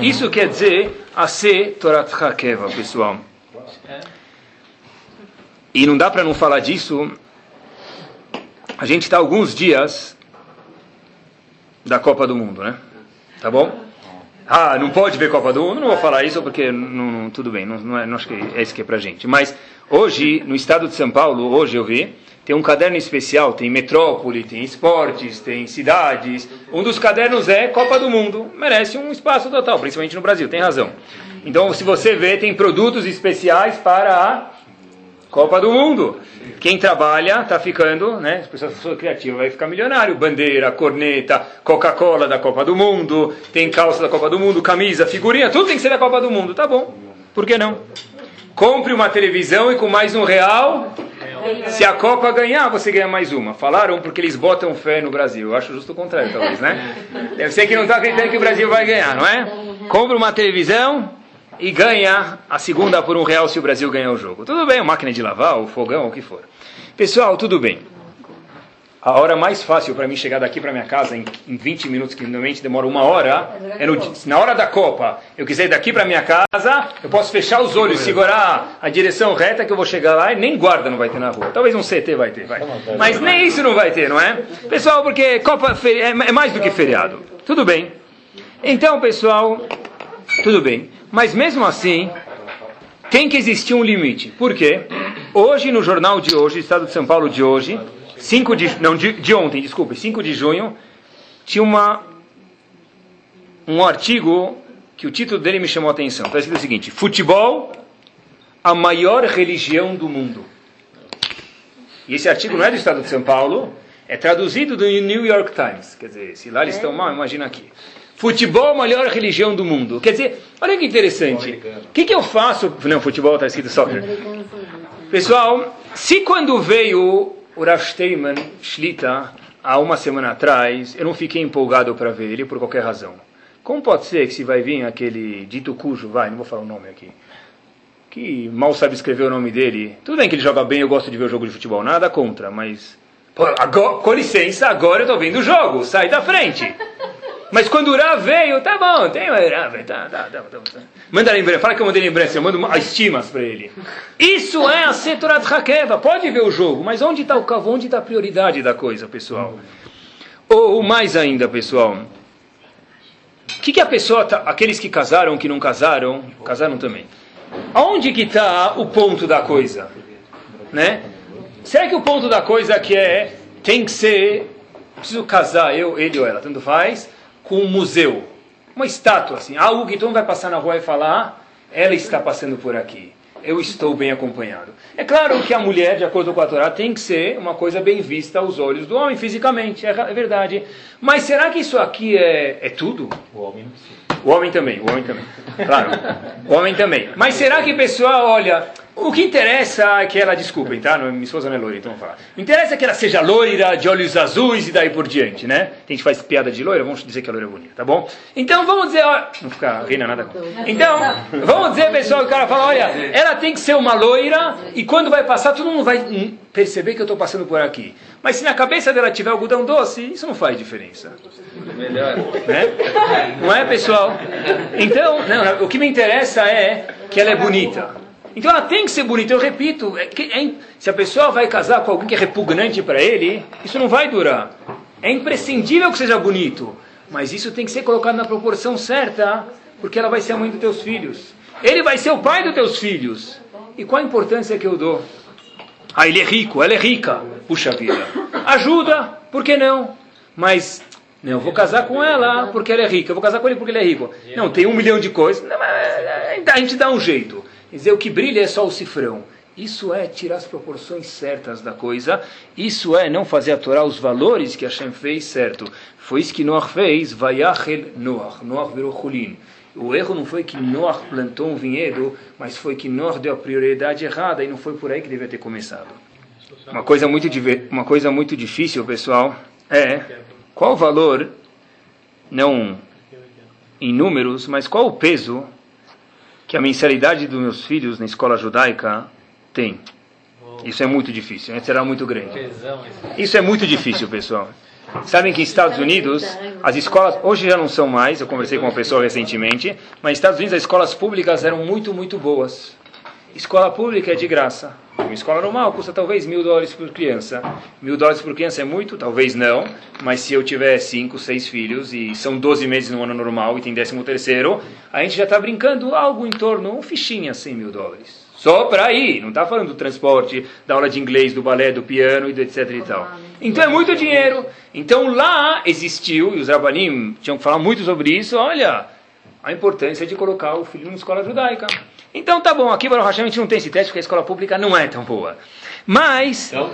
Isso quer dizer a ser Torat Hakeva, pessoal. E não dá para não falar disso. A gente está alguns dias da Copa do Mundo, né? Tá bom? Ah, não pode ver Copa do Mundo? Não vou falar isso porque não, não tudo bem, não, não, é, não acho que é isso que é pra gente. Mas hoje, no estado de São Paulo, hoje eu vi, tem um caderno especial, tem metrópole, tem esportes, tem cidades. Um dos cadernos é Copa do Mundo. Merece um espaço total, principalmente no Brasil, tem razão. Então, se você vê, tem produtos especiais para a Copa do Mundo. Quem trabalha está ficando, né? As pessoas criativas vai ficar milionário. Bandeira, corneta, Coca-Cola da Copa do Mundo, tem calça da Copa do Mundo, camisa, figurinha, tudo tem que ser da Copa do Mundo. Tá bom. Por que não? Compre uma televisão e com mais um real, se a Copa ganhar, você ganha mais uma. Falaram porque eles botam fé no Brasil. Eu acho justo o contrário, talvez, né? Deve ser que não está acreditando que o Brasil vai ganhar, não é? Compre uma televisão e ganha a segunda por um real se o Brasil ganhar o jogo. Tudo bem, máquina de lavar, o fogão, o que for. Pessoal, tudo bem. A hora mais fácil para mim chegar daqui para minha casa em, em 20 minutos, que normalmente demora uma hora, é no, na hora da Copa. Eu quiser ir daqui para minha casa, eu posso fechar os olhos, segurar a direção reta que eu vou chegar lá e nem guarda não vai ter na rua. Talvez um CT vai ter, vai. Mas nem isso não vai ter, não é? Pessoal, porque Copa é, é mais do que feriado. Tudo bem. Então, pessoal, tudo bem. Mas mesmo assim, tem que existir um limite. Por quê? Hoje, no jornal de hoje, Estado de São Paulo de hoje, 5 de, não, de, de ontem, desculpe, 5 de junho, tinha uma, um artigo que o título dele me chamou a atenção. Está escrito o seguinte: Futebol, a maior religião do mundo. E esse artigo não é do Estado de São Paulo, é traduzido do New York Times. Quer dizer, se lá eles estão mal, imagina aqui. Futebol, a maior religião do mundo. Quer dizer, olha que interessante. O que, que eu faço? Não, futebol está escrito soccer. Pessoal, se quando veio o Rav Steinman Shlita, há uma semana atrás, eu não fiquei empolgado para ver ele por qualquer razão. Como pode ser que se vai vir aquele dito cujo, vai, não vou falar o nome aqui, que mal sabe escrever o nome dele. Tudo bem que ele joga bem, eu gosto de ver o jogo de futebol, nada contra, mas... Pô, agora, com licença, agora eu estou vendo o jogo, sai da frente. Mas quando o Rav veio, tá bom, tem Rav, tá, tá, tá, tá, tá. Manda lembrança, fala que eu mandei lembrança, eu mando estimas para ele. Isso é a Setorat Hakeva, pode ver o jogo, mas onde está o cavo, onde está a prioridade da coisa, pessoal? Ou mais ainda, pessoal, o que, que a pessoa, tá, aqueles que casaram, que não casaram, casaram também, aonde que está o ponto da coisa? Né? Será que o ponto da coisa que é, tem que ser, preciso casar, eu, ele ou ela, tanto faz, com um museu, uma estátua assim, algo que todo mundo vai passar na rua e falar, ela está passando por aqui. Eu estou bem acompanhado. É claro que a mulher, de acordo com a Torá, tem que ser uma coisa bem vista aos olhos do homem, fisicamente, é, é verdade. Mas será que isso aqui é, é tudo? O homem O homem também, o homem também. Claro, o homem também. Mas será que pessoal olha, o que interessa é que ela, desculpem, tá? Minha esposa não é loira, então vamos falar. Interessa que ela seja loira, de olhos azuis e daí por diante, né? Tem gente faz piada de loira, vamos dizer que a loira é bonita, tá bom? Então vamos dizer, ó, não ficar rindo nada. Então, vamos dizer, pessoal, o cara fala, olha, ela tem que ser uma loira e quando vai passar, todo mundo vai hum, perceber que eu estou passando por aqui. Mas se na cabeça dela tiver algodão doce, isso não faz diferença. Melhor. Né? Não é, pessoal? Então, não, o que me interessa é que ela é bonita. Então ela tem que ser bonita. Eu repito, é que, é, se a pessoa vai casar com alguém que é repugnante para ele, isso não vai durar. É imprescindível que seja bonito, mas isso tem que ser colocado na proporção certa, porque ela vai ser a mãe dos teus filhos. Ele vai ser o pai dos teus filhos. E qual a importância que eu dou? Ah, ele é rico, ela é rica. Puxa vida. Ajuda, por que não? Mas, não, eu vou casar com ela porque ela é rica. Eu vou casar com ele porque ele é rico. Não, tem um milhão de coisas. Não, a gente dá um jeito dizer o que brilha é só o cifrão. Isso é tirar as proporções certas da coisa. Isso é não fazer a Torá os valores que Hashem fez certo. Foi isso que Noach fez. Vayachel Noach. Noach virou Hulin. O erro não foi que Noach plantou um vinhedo, mas foi que Noach deu a prioridade errada e não foi por aí que devia ter começado. Uma coisa muito, uma coisa muito difícil, pessoal, é qual o valor, não em números, mas qual o peso que a mensalidade dos meus filhos na escola judaica tem. Isso é muito difícil, né? será muito grande. Isso é muito difícil, pessoal. Sabem que Estados Unidos, as escolas, hoje já não são mais, eu conversei com uma pessoa recentemente, mas nos Estados Unidos as escolas públicas eram muito, muito boas. Escola pública é de graça. Uma escola normal custa talvez mil dólares por criança. Mil dólares por criança é muito? Talvez não. Mas se eu tiver cinco, seis filhos e são 12 meses no ano normal e tem décimo terceiro, a gente já está brincando algo em torno, um fichinha, 100 mil dólares. Só para ir. Não está falando do transporte, da aula de inglês, do balé, do piano e etc e tal. Então é muito dinheiro. Então lá existiu, e os Rabanim tinham que falar muito sobre isso, olha, a importância de colocar o filho numa escola judaica. Então tá bom, aqui Baruch Hashem a gente não tem esse teste porque a escola pública não é tão boa. Mas, então,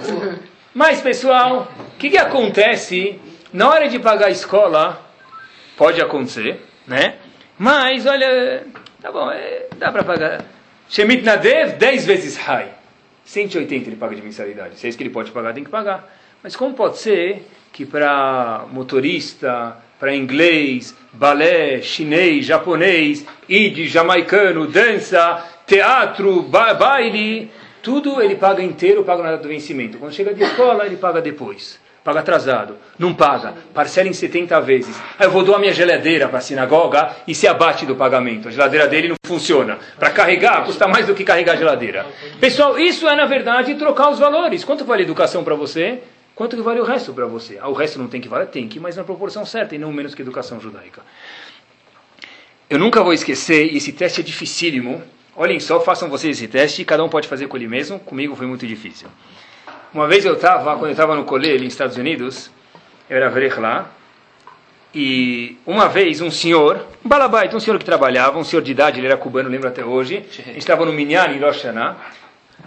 mas pessoal, o que, que acontece na hora de pagar a escola? Pode acontecer, né? Mas, olha, tá bom, é, dá para pagar. Shemit Nadev, 10 vezes High. 180 ele paga de mensalidade. Se é isso que ele pode pagar, tem que pagar. Mas como pode ser que para motorista, para inglês, balé, chinês, japonês, id, jamaicano, dança, teatro, ba baile, tudo ele paga inteiro, paga na data do vencimento. Quando chega de escola, ele paga depois. paga atrasado, não paga, parcela em 70 vezes. Aí eu vou doar minha geladeira para a sinagoga e se abate do pagamento. A geladeira dele não funciona. Para carregar, custa mais do que carregar a geladeira. Pessoal, isso é na verdade trocar os valores. Quanto vale educação para você? Quanto que vale o resto para você? Ah, o resto não tem que valer? Tem que, mas na proporção certa e não menos que educação judaica. Eu nunca vou esquecer, e esse teste é dificílimo. Olhem só, façam vocês esse teste, cada um pode fazer com ele mesmo. Comigo foi muito difícil. Uma vez eu estava, quando eu estava no colégio nos Estados Unidos, eu era vrech lá, e uma vez um senhor, um balabait, um senhor que trabalhava, um senhor de idade, ele era cubano, lembro até hoje, estava no Minyan em Rosh Hashanah,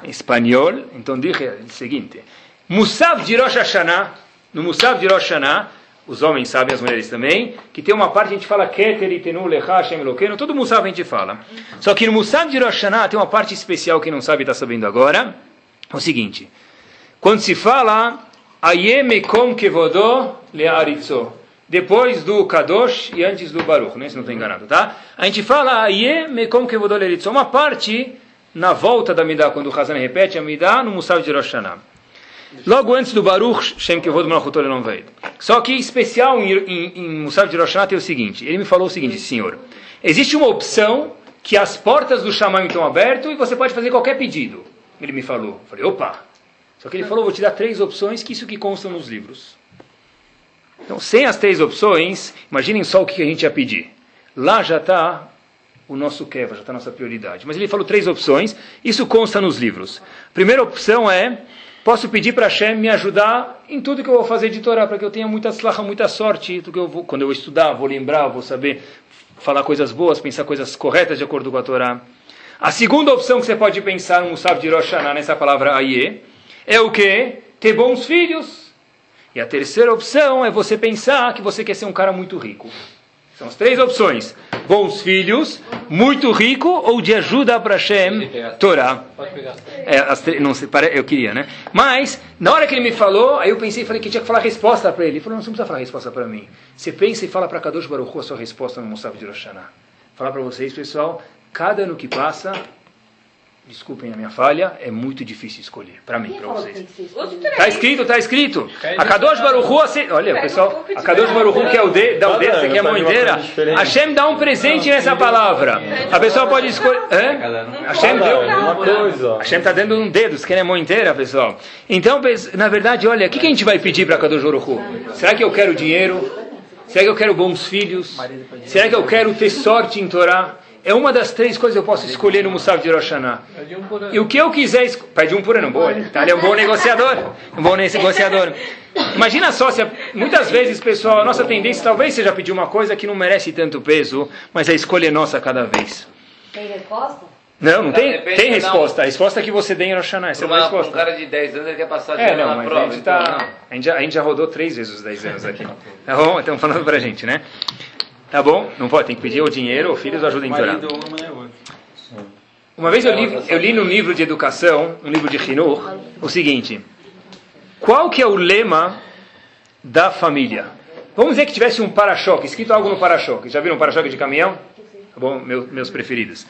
em espanhol, então dije o seguinte, Musav de Rosh Hashanah, no Musav de Rosh Hashanah, os homens sabem, as mulheres também, que tem uma parte que a gente fala Keter, Itenu, Lecha, Hashem, Eloqueno, todo Musav a gente fala. Só que no Musav de Rosh Hashanah tem uma parte especial, quem não sabe está sabendo agora, é o seguinte, quando se fala Ayemekom Kevodó Learitzo, depois do Kadosh e antes do Baruch, né? se não estou enganado, tá? A gente fala Ayemekom Kevodó Learitzo, uma parte na volta da Midah, quando o Hazan repete a Midah no Musav de Rosh Hashanah. Logo antes do Baruch, Shem Kevod Malchut não veio. Só que especial em, em, em de Rosh Hashanah tem o seguinte, ele me falou o seguinte, senhor, existe uma opção que as portas do Shaman estão abertas e você pode fazer qualquer pedido. Ele me falou. Eu falei, opa, só que ele falou, vou te dar três opções, que isso que constam nos livros. Então, sem as três opções, imaginem só o que a gente ia pedir. Lá já está o nosso Keva, já está a nossa prioridade. Mas ele falou três opções, isso consta nos livros. Primeira opção é, posso pedir para Hashem me ajudar em tudo que eu vou fazer de Torá, para que eu tenha muita slaha, muita sorte, que eu vou, quando eu estudar, vou lembrar, vou saber falar coisas boas, pensar coisas corretas de acordo com a Torá. A segunda opção que você pode pensar no Musaf de Rosh Hashanah, nessa palavra Aie, é o que? Ter bons filhos. E a terceira opção é você pensar que você quer ser um cara muito rico. São as três opções: bons filhos, muito rico ou de ajuda para Hashem, Torá. É, as não sei, eu queria, né? Mas, na hora que ele me falou, aí eu pensei e falei que tinha que falar a resposta para ele. Ele falou: não, você não precisa falar a resposta para mim. Você pensa e fala para Kadosh Baruch a sua resposta no Musaf de Rosh. Falar para vocês, pessoal, cada ano que passa, desculpem a minha falha, é muito difícil escolher, para mim, para vocês. Está escrito, está escrito. A Kadosh Baruchu, olha, pessoal, a Kadosh Baruchu que é o dedo, dá o dedo, você quer a mão inteira. Hashem dá um presente nessa palavra. A pessoa pode escolher. Hashem deu. Hashem está dando um dedo, você quer a mão inteira, pessoal. Então, na verdade, olha, o que a gente vai pedir para Kadosh Baruchu? Será que eu quero dinheiro? Será que eu quero bons filhos? Será que eu quero ter sorte em Torá? É uma das três coisas que eu posso escolher no Musaf de Rosh Hashanah. E o que eu quiser... Pede um por ano, boa. Tá? Ele é um bom negociador. Um bom negociador. Imagina só, se muitas vezes, pessoal, a nossa tendência talvez seja pedir uma coisa que não merece tanto peso, mas a escolha é nossa cada vez. Tem resposta? Não, não tem, tem resposta. A resposta que você tem em Rosh Hashanah, essa é uma resposta. Um cara de 10 anos ele quer passar de é, ano não, na prova. A gente, tá, então, a, gente já, a gente já rodou três vezes os 10 anos aqui. Tá bom? Estão falando pra gente, né? Tá bom? Não pode, tem que pedir o dinheiro, ou filhos ajuda em Torá. Uma vez eu li, eu li num livro de educação, um livro de Hinur, o seguinte: qual que é o lema da família? Vamos dizer que tivesse um para-choque, escrito algo no para-choque. Já viram um para-choque de caminhão? Tá bom? Meu, meus preferidos.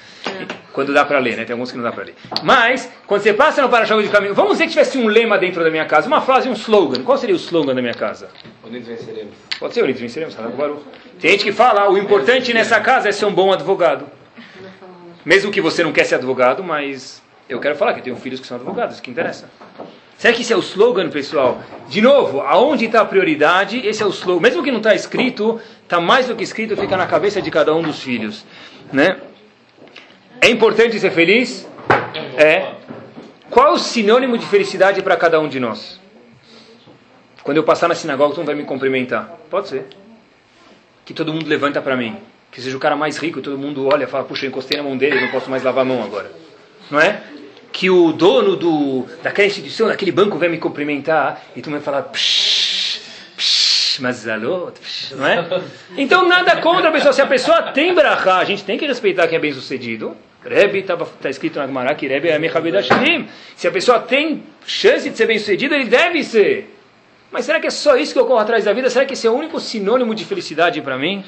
Quando dá para ler, né? Tem alguns que não dá para ler. Mas, quando você passa no para-choque de caminhão, vamos dizer que tivesse um lema dentro da minha casa, uma frase, um slogan. Qual seria o slogan da minha casa? Unidos venceremos. Pode ser Unidos venceremos, Tem gente que fala, ah, o importante nessa casa é ser um bom advogado. Mesmo que você não quer ser advogado, mas eu quero falar que eu tenho filhos que são advogados, que interessa. Será que esse é o slogan, pessoal? De novo, aonde está a prioridade? Esse é o slogan. Mesmo que não está escrito, está mais do que escrito, fica na cabeça de cada um dos filhos. Né? É importante ser feliz? É. Qual é o sinônimo de felicidade para cada um de nós? Quando eu passar na sinagoga, todo mundo vai me cumprimentar. Pode ser. Que todo mundo levanta para mim. Que seja o cara mais rico, todo mundo olha e fala, puxa, eu encostei na mão dele, não posso mais lavar a mão agora. Não é? Que o dono do, daquela instituição, daquele banco, vai me cumprimentar e tu vai falar, psh, psh, mas alô, não é? Então nada contra a pessoa. Se a pessoa tem brachá, a gente tem que respeitar quem é bem sucedido. Rebbe, está escrito na Gemara que Rebbe é Mechaved Hashem. Se a pessoa tem chance de ser bem sucedido, ele deve ser. Mas será que é só isso que eu corro atrás da vida? Será que esse é o único sinônimo de felicidade para mim?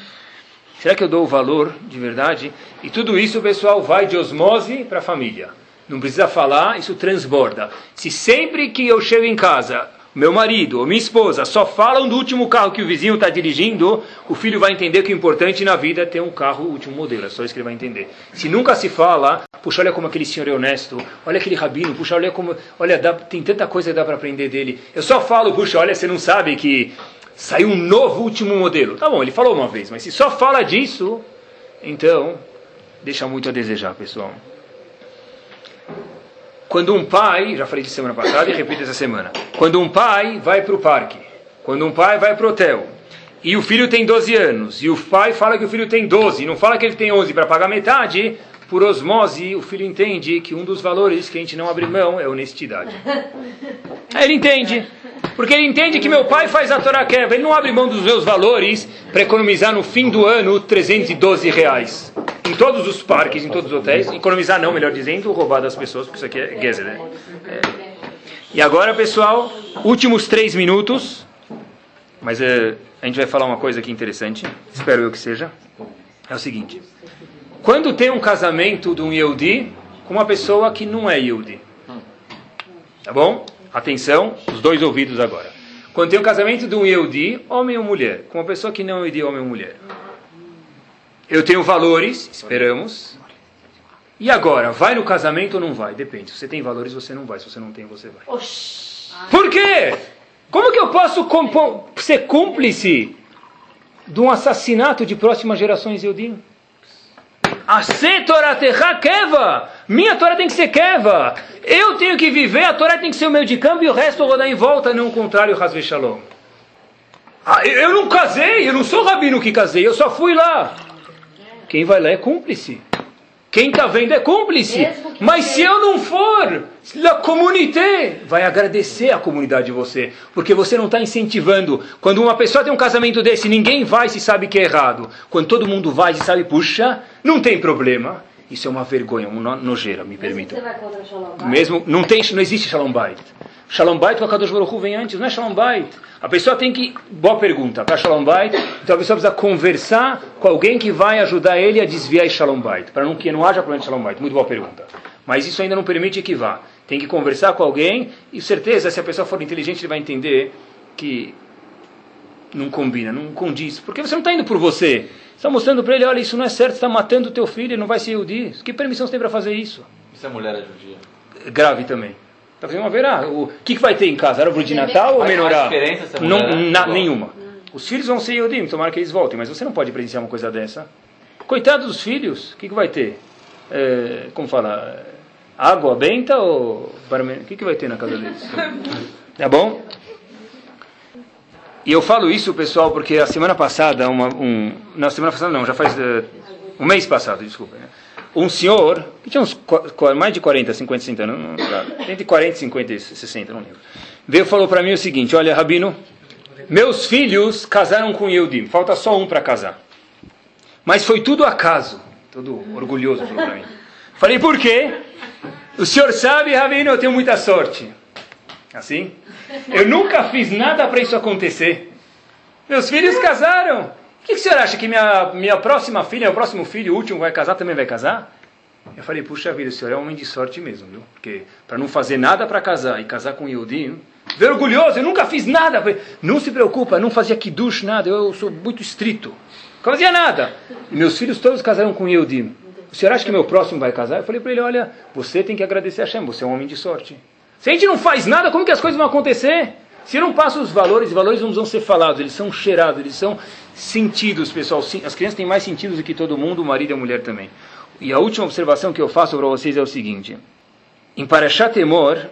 Será que eu dou o valor de verdade? E tudo isso, pessoal, vai de osmose para a família. Não precisa falar, isso transborda. Se sempre que eu chego em casa, meu marido ou minha esposa só falam do último carro que o vizinho está dirigindo, o filho vai entender que o importante na vida é ter um carro último modelo. É só isso que ele vai entender. Se nunca se fala, puxa, olha como aquele senhor é honesto, olha aquele rabino, puxa, olha como, olha, dá, tem tanta coisa que dá para aprender dele. Eu só falo, puxa, olha, você não sabe que saiu um novo último modelo. Tá bom, ele falou uma vez, mas se só fala disso, então deixa muito a desejar, pessoal. Quando um pai, já falei de semana passada e repito essa semana, quando um pai vai para o parque, quando um pai vai para o hotel, e o filho tem 12 anos, e o pai fala que o filho tem 12, não fala que ele tem 11 para pagar metade, por osmose, o filho entende que um dos valores que a gente não abre mão é honestidade. Aí ele entende. Porque ele entende que meu pai faz a Torá Keva. Ele não abre mão dos meus valores para economizar no fim do ano 312 reais em todos os parques, em todos os hotéis, economizar não, melhor dizendo, roubar das pessoas, porque isso aqui é Gezer, né? É. E agora, pessoal, últimos três minutos, mas é, a gente vai falar uma coisa aqui interessante, espero eu que seja, é o seguinte, quando tem um casamento de um Yehudi com uma pessoa que não é Yehudi, tá bom? Atenção, os dois ouvidos agora. Quando tem um casamento de um Yehudi, homem ou mulher, com uma pessoa que não é Yehudi, homem ou mulher. Eu tenho valores, esperamos. E agora, vai no casamento ou não vai? Depende. Se você tem valores, você não vai. Se você não tem, você vai. Oxi. Por quê? Como que eu posso ser cúmplice de um assassinato de próximas gerações Eudim? A Torah keva. Minha Torá tem que ser keva. Eu tenho que viver, a Torá tem que ser o meio de campo e o resto eu vou dar em volta, não o contrário, Hasve Shalom. Ah, eu não casei, eu não sou rabino que casei, eu só fui lá. Quem vai lá é cúmplice. Quem está vendo é cúmplice. Mas se eu não for, a comunidade vai agradecer a comunidade de você. Porque você não está incentivando. Quando uma pessoa tem um casamento desse, ninguém vai se sabe que é errado. Quando todo mundo vai e sabe, puxa, não tem problema. Isso é uma vergonha, uma nojeira, me permita. Mesmo não tem, não existe Shalom Bait. Shalom Bait, o Akadosh Baruch vem antes, não é Shalom Bait. A pessoa tem que, boa pergunta, para Shalom Bait, então a pessoa precisa conversar com alguém que vai ajudar ele a desviar Shalom Bait, para não, que não haja problema de Shalom Bait. Muito boa pergunta. Mas isso ainda não permite que vá. Tem que conversar com alguém e certeza, se a pessoa for inteligente, ele vai entender que não combina, não condiz. Porque você não está indo por você. Você está mostrando para ele, olha, isso não é certo, está matando o teu filho, ele não vai ser Yudi. Que permissão você tem para fazer isso? E se a mulher é judia? Grave também. Está fazendo uma verá. O que, que vai ter em casa? Árvore de Natal ou menorá? Não, na, nenhuma. Os filhos vão ser Yodim, tomara que eles voltem, mas você não pode presenciar uma coisa dessa. Coitado dos filhos, o que, que vai ter? É, como fala? Água benta ou. O que, que vai ter na casa deles? Tá bom? E eu falo isso, pessoal, porque a semana passada, uma, um, na semana passada não, já faz uh, um mês passado, desculpa. Né? Um senhor, que tinha uns mais de 40, 50, 60 anos, entre 40, 50 e 60, não lembro, veio e falou para mim o seguinte: Olha, Rabino, meus filhos casaram com Yehudim, falta só um para casar. Mas foi tudo acaso. Todo orgulhoso falou para mim. Falei, por quê? O senhor sabe, Rabino, eu tenho muita sorte. Assim? Eu nunca fiz nada para isso acontecer. Meus filhos casaram que, que o senhor acha que minha, minha próxima filha, meu próximo filho, o último vai casar, também vai casar? Eu falei, puxa vida, o senhor é um homem de sorte mesmo, viu? Porque para não fazer nada para casar e casar com o Yehudi, ver orgulhoso, eu nunca fiz nada. Não se preocupa, não fazia kiddush, nada, eu sou muito estrito. Não fazia nada. E meus filhos todos casaram com o Yehudi. O senhor acha que meu próximo vai casar? Eu falei para ele, olha, você tem que agradecer a Hashem, você é um homem de sorte. Se a gente não faz nada, como que as coisas vão acontecer? Se não passa os valores, os valores não vão ser falados, eles são cheirados, eles são sentidos, pessoal. As crianças têm mais sentidos do que todo mundo, o marido e a mulher também. E a última observação que eu faço para vocês é o seguinte: em Parashat Temor,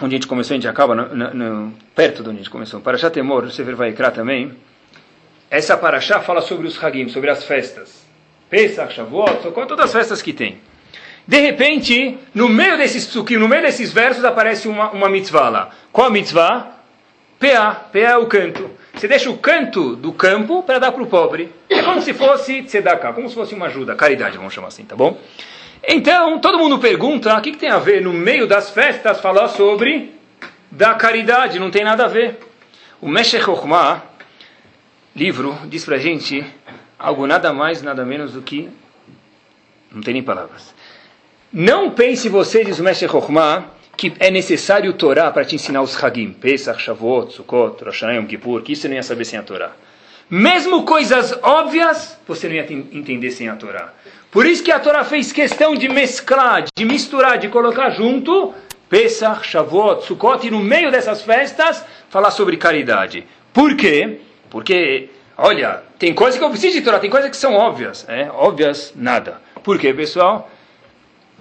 onde a gente começou, a gente acaba no, no, no, perto de onde a gente começou. Parashat Temor, o Sefer Vaikra também. Essa Parashá fala sobre os Hagim, sobre as festas. Pesach, Shavuot, todas as festas que tem. De repente, no meio desses psukim, no meio desses versos, aparece uma, uma mitzvah lá. Qual mitzvah? PA. PA é o canto. Você deixa o canto do campo para dar para o pobre. É como se fosse tzedakah, como se fosse uma ajuda, caridade, vamos chamar assim, tá bom? Então, todo mundo pergunta, o que, que tem a ver no meio das festas falar sobre da caridade? Não tem nada a ver. O Meshech livro, diz para gente algo nada mais, nada menos do que... Não tem nem palavras não pense você, diz o Mestre Chokhmah, que é necessário Torá para te ensinar os Hagim, Pesach, Shavuot, Sukkot, Rosh Kippur, que isso não ia saber sem a Torá. Mesmo coisas óbvias, você não ia entender sem a Torá. Por isso que a Torá fez questão de mesclar, de misturar, de colocar junto Pesach, Shavuot, Sukkot, e no meio dessas festas, falar sobre caridade. Por quê? Porque, olha, tem coisas que eu preciso de Torá, tem coisas que são óbvias. É? Óbvias, nada. Por quê, pessoal?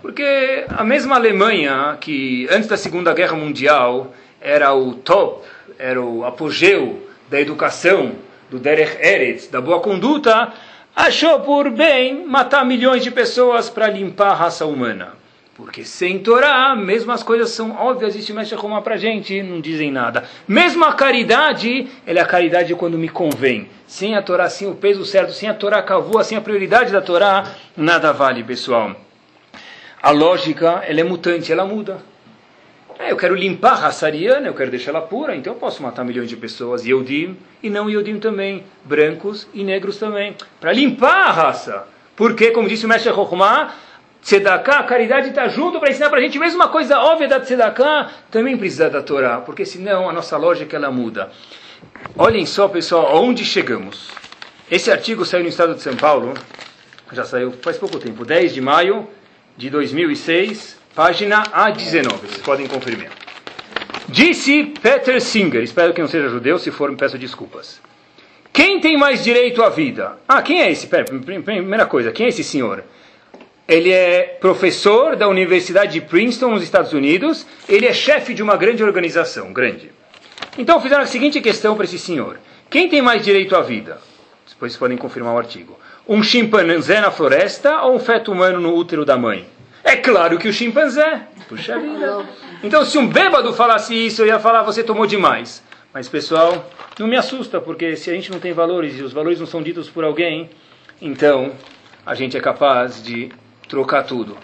Porque a mesma Alemanha, que antes da Segunda Guerra Mundial era o top, era o apogeu da educação, do Derech Eretz, da boa conduta, achou por bem matar milhões de pessoas para limpar a raça humana. Porque sem Torá, mesmo as coisas são óbvias e se mexe arrumar para gente, não dizem nada. Mesmo a caridade, ela é a caridade quando me convém. Sem a Torá, sem o peso certo, sem a Torá cavua, sem a prioridade da Torá, nada vale, pessoal a lógica ela é mutante, ela muda. É, eu quero limpar a raça ariana, eu quero deixar ela pura, então eu posso matar milhões de pessoas, Yehudim e não Yehudim também, brancos e negros também, para limpar a raça. Porque, como disse o mestre Chokhmah, Tzedakah, a caridade está junto para ensinar para a gente, mesmo uma coisa óbvia da Tzedakah, também precisa da Torá, porque senão a nossa lógica ela muda. Olhem só, pessoal, aonde chegamos. Esse artigo saiu no estado de São Paulo, já saiu faz pouco tempo, 10 de maio de 2006, página A19. Vocês podem confirmar. Disse Peter Singer, espero que não seja judeu, se for, me peço desculpas. Quem tem mais direito à vida? Ah, quem é esse? Pera, primeira coisa, quem é esse senhor? Ele é professor da Universidade de Princeton, nos Estados Unidos. Ele é chefe de uma grande organização, grande. Então fizeram a seguinte questão para esse senhor: Quem tem mais direito à vida? Depois vocês podem confirmar o artigo um chimpanzé na floresta ou um feto humano no útero da mãe? É claro que o chimpanzé. Puxa vida. Então, se um bêbado falasse isso, eu ia falar, você tomou demais. Mas, pessoal, não me assusta, porque se a gente não tem valores e os valores não são ditos por alguém, então a gente é capaz de trocar tudo.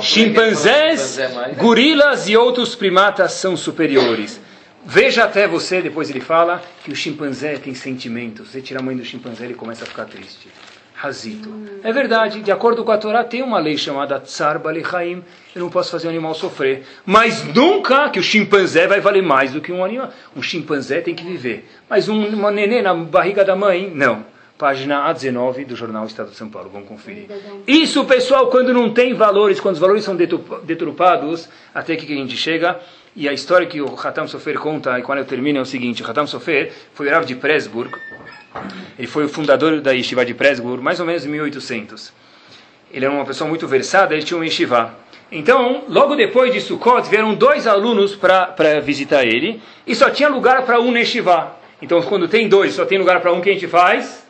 Chimpanzés, gorilas e outros primatas são superiores. Veja até você, depois ele fala, que o chimpanzé tem sentimentos. Você tira a mãe do chimpanzé, ele começa a ficar triste. Razito. É verdade, de acordo com a Torá, tem uma lei chamada Tsar Balichaim. Eu não posso fazer o animal sofrer. Mas nunca que o chimpanzé vai valer mais do que um animal. Um chimpanzé tem que viver. Mas um, uma nenê na barriga da mãe, não. Página A19 do jornal Estado de São Paulo. Vamos conferir. Isso, pessoal, quando não tem valores, quando os valores são deturpados, até que a gente chega. E a história que o Hatam Sofer conta, e quando eu termino, é o seguinte: o Hatam Sofer foi o de Presburg ele foi o fundador da Yeshiva de Presburg, mais ou menos em 1800. Ele era uma pessoa muito versada, ele tinha um Yeshiva. Então, logo depois de Sukkot, vieram dois alunos para visitar ele, e só tinha lugar para um Yeshiva. Então, quando tem dois, só tem lugar para um, que a gente faz?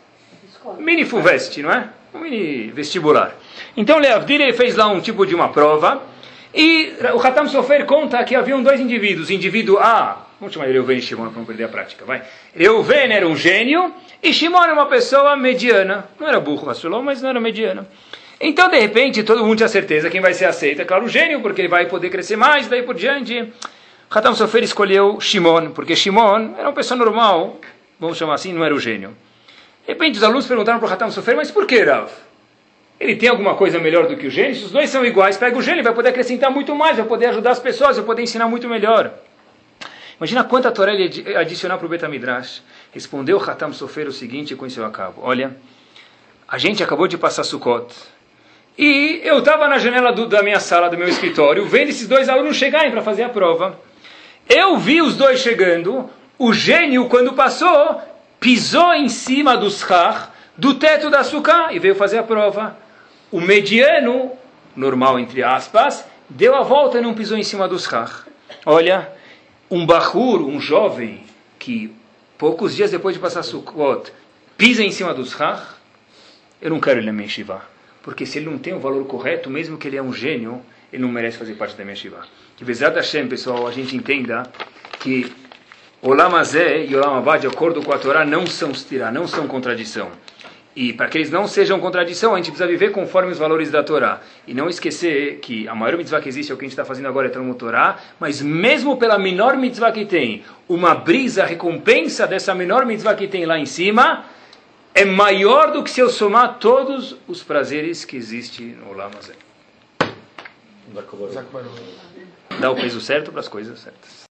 Mini Fuvest, não é? Um mini vestibular. Então, Leavdil ele fez lá um tipo de uma prova, e o Hatam Sofer conta que haviam dois indivíduos. Indivíduo A, vamos chamar Reuven e Shimon para não perder a prática, vai. Reuven era um gênio, e Shimon era uma pessoa mediana. Não era burro, Rassulão, mas não era mediana. Então, de repente, todo mundo tinha certeza quem vai ser aceito. É claro, o gênio, porque ele vai poder crescer mais, daí por diante. Hatam Sofer escolheu Shimon, porque Shimon era uma pessoa normal, vamos chamar assim, não era o gênio. De repente, os alunos perguntaram para o Hatam Sofer, mas por que, Rav? Ele tem alguma coisa melhor do que o gênio? Se os dois são iguais, pega o gênio, vai poder acrescentar muito mais, vai poder ajudar as pessoas, vai poder ensinar muito melhor. Imagina quanta Torá ele adicionar para o Betamidrash. Respondeu Hatam Sofer o seguinte com isso eu acabo. Olha, a gente acabou de passar Sukkot. E eu estava na janela do, da minha sala, do meu escritório, vendo esses dois alunos chegarem para fazer a prova. Eu vi os dois chegando. O gênio, quando passou, pisou em cima dos char, do teto da Sukkah, e veio fazer a prova. O mediano, normal entre aspas, deu a volta e não pisou em cima dos char. Olha, um bahur, um jovem, que poucos dias depois de passar Sukkot, pisa em cima dos Rach, eu não quero ele na minha shiva. Porque se ele não tem o valor correto, mesmo que ele é um gênio, ele não merece fazer parte da minha shiva. Que Bezat Hashem, pessoal, a gente entenda que Olam Azeh e Olam Abad, de acordo com a Torá, não são stira, não são contradição. E para que eles não sejam contradição, a gente precisa viver conforme os valores da Torá. E não esquecer que a maior mitzvah que existe é o que a gente está fazendo agora, é Talmud Torá, mas mesmo pela menor mitzvah que tem, uma brisa, a recompensa dessa menor mitzvah que tem lá em cima, é maior do que se eu somar todos os prazeres que existem no Olam dá o peso certo para as coisas certas.